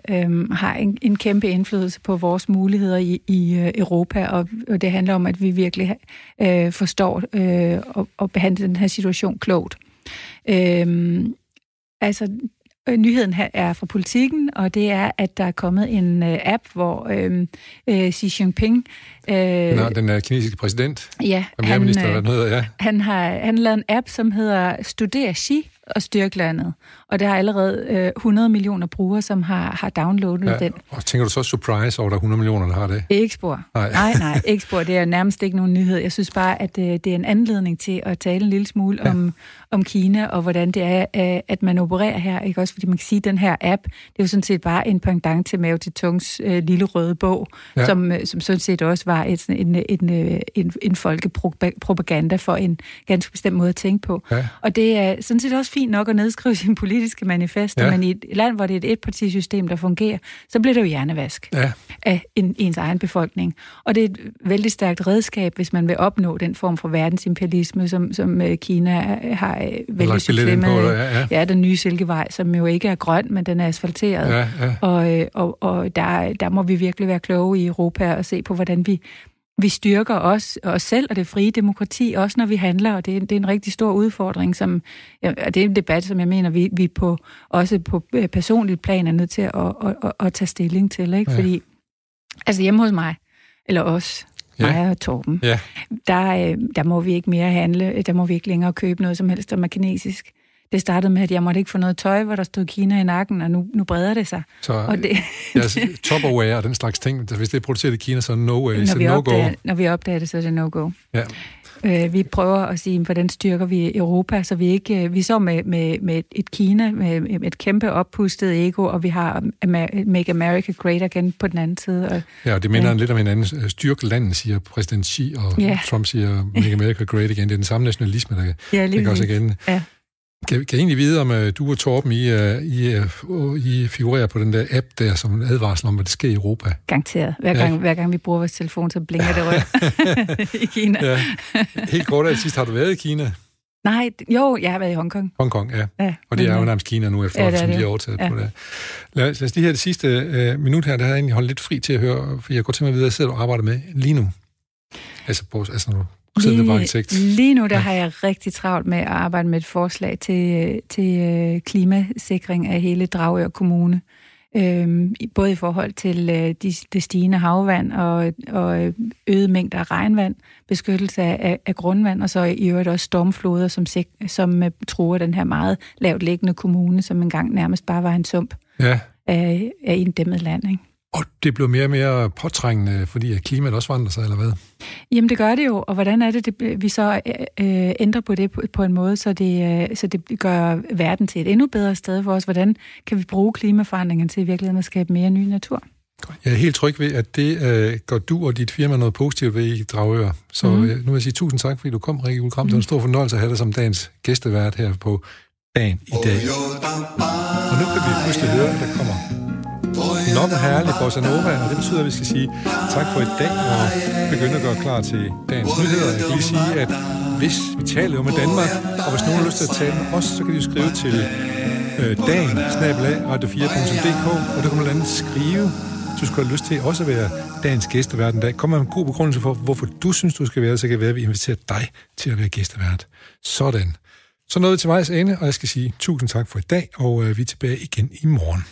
øh, har en, en kæmpe indflydelse på vores muligheder i, i øh, Europa, og, og det handler om, at vi virkelig øh, forstår øh, og, og behandler den her situation klogt. Øh, altså, nyheden her er fra politikken, og det er, at der er kommet en øh, app, hvor øh, øh, Xi Jinping... Øh, Nå, den er kinesiske præsident, ja, premierminister han, øh, hedder, ja. han har han har lavet en app, som hedder Studer Xi og styrk landet. Og der er allerede øh, 100 millioner brugere, som har, har downloadet ja. den. Og tænker du så surprise over, at der er 100 millioner, der har det? Ikke spor. Nej. nej, nej ikke spor. Det er nærmest ikke nogen nyhed. Jeg synes bare, at øh, det er en anledning til at tale en lille smule Ja. om, om Kina, og hvordan det er, øh, at man opererer her. Ikke også fordi man kan sige, at den her app, det er jo sådan set bare en pendant til Mao Zedongs øh, lille røde bog, Ja. som, øh, som sådan set også var et, sådan en, en, øh, en, en folkepropaganda for en ganske bestemt måde at tænke på. Ja. Og det er sådan set også fint nok at nedskrive sine politiske manifester, Ja. men i et land, hvor det er et etpartisystem, der fungerer, så bliver det jo hjernevask Ja, af en, ens egen befolkning. Og det er et vældig stærkt redskab, hvis man vil opnå den form for verdensimperialisme, som, som øh, Kina har øh, vældig billet ind på, med. ja, ja. Ja, den nye Silkevej, som jo ikke er grøn, men den er asfalteret. ja, ja. Og, øh, og, og der, der må vi virkelig være kloge i Europa og se på, hvordan vi, vi styrker os, os selv og det frie demokrati, også når vi handler, og det er, det er en rigtig stor udfordring, som, ja, og det er en debat, som jeg mener, vi, vi på, også på øh, personligt plan er nødt til at, at, at, at, at tage stilling til, ikke? Ja. Fordi, altså hjemme hos mig, eller os, Ja. mig og Torben, Ja. der, øh, der må vi ikke mere handle, der må vi ikke længere købe noget som helst, der er kinesisk. Det startede med, at jeg måtte ikke få noget tøj, hvor der stod Kina i nakken, og nu, nu breder det sig. Så Og det, ja, altså, Tupperware og den slags ting, altså, hvis det er produceret i Kina, så er det no way, så når, vi no go. opdager, når vi opdager det, så er det no-go. Ja. Øh, vi prøver at sige, hvordan styrker vi Europa, så vi ikke... øh, Vi så med, med, med et Kina med, med et kæmpe oppustet ego, og vi har Make America Great Again på den anden side. Og, Ja, og det minder lidt om hinanden. Styrk landet, siger præsident Xi, og Ja. Trump siger Make America Great Again. Det er den samme nationalisme, der, ja, der gør sig præcis. igen. Ja. Kan, kan I egentlig vide, om uh, du og Torben, I, uh, I, uh, I figurerer på den der app der, som advarsel om, hvad der sker i Europa? Garanteret. Hver Ja. gang, hver gang vi bruger vores telefon, så blinker det rødt i Kina. Ja. Helt kort af sidst, har du været i Kina? Nej, jo, jeg har været i Hongkong. Hongkong, ja. Ja, Og det er jo øh, nærmest Kina nu, efter Ja, ja, det er som det de har overtaget Ja. på det. Lad lad os lige her det sidste øh, minut her, der har jeg egentlig holdt lidt fri til at høre, for jeg går til mig videre, sidder du og arbejder med lige nu? Altså, på, altså når du sidder med arkitekt. lige nu der Ja. har jeg rigtig travlt med at arbejde med et forslag til, til øh, klimasikring af hele Dragør Kommune. Øhm, både i forhold til øh, de, det stigende havvand og, og øh, øget mængder af regnvand, beskyttelse af, af grundvand, og så i øvrigt også stormfloder, som, sik- som øh, truer den her meget lavt liggende kommune, som engang nærmest bare var en sump Ja, af, af inddæmmet land. Ikke? Og det bliver mere og mere påtrængende, fordi at klimaet også forandrer sig, eller hvad? Jamen det gør det jo, og hvordan er det, det vi så øh, ændrer på det på, på en måde, så det, øh, så det gør verden til et endnu bedre sted for os? Hvordan kan vi bruge klimaforandringen til i virkeligheden at skabe mere ny natur? Jeg er helt tryg ved, at det øh, gør du og dit firma noget positivt ved i Dragør. Så mm. øh, nu vil jeg sige tusind tak, fordi du kom, Rikke Ulkram. Mm. Det var en stor fornøjelse at have dig som dagens gæstevært her på dagen i dag. Og nu kan vi pludselig høre, at der kommer nok herlig bossa nova, og det betyder, at vi skal sige tak for i dag, og begynde at gøre klar til dagens nyheder. Jeg kan lige sige, at hvis vi taler jo med Danmark, og hvis nogen har lyst til at tale med os, så kan de jo skrive til øh, dagen, snabelag, radio4.dk, og der kan man blandt andet skrive, hvis du skulle have lyst til også at være dagens gæstevært en dag. Kom med en god begrundelse for, hvorfor du synes, du skal være, så kan det være, at vi inviterer dig til at være gæstevært. Sådan. Så nåede vi til vejs ende, og jeg skal sige tusind tak for i dag, og øh, vi er tilbage igen i morgen.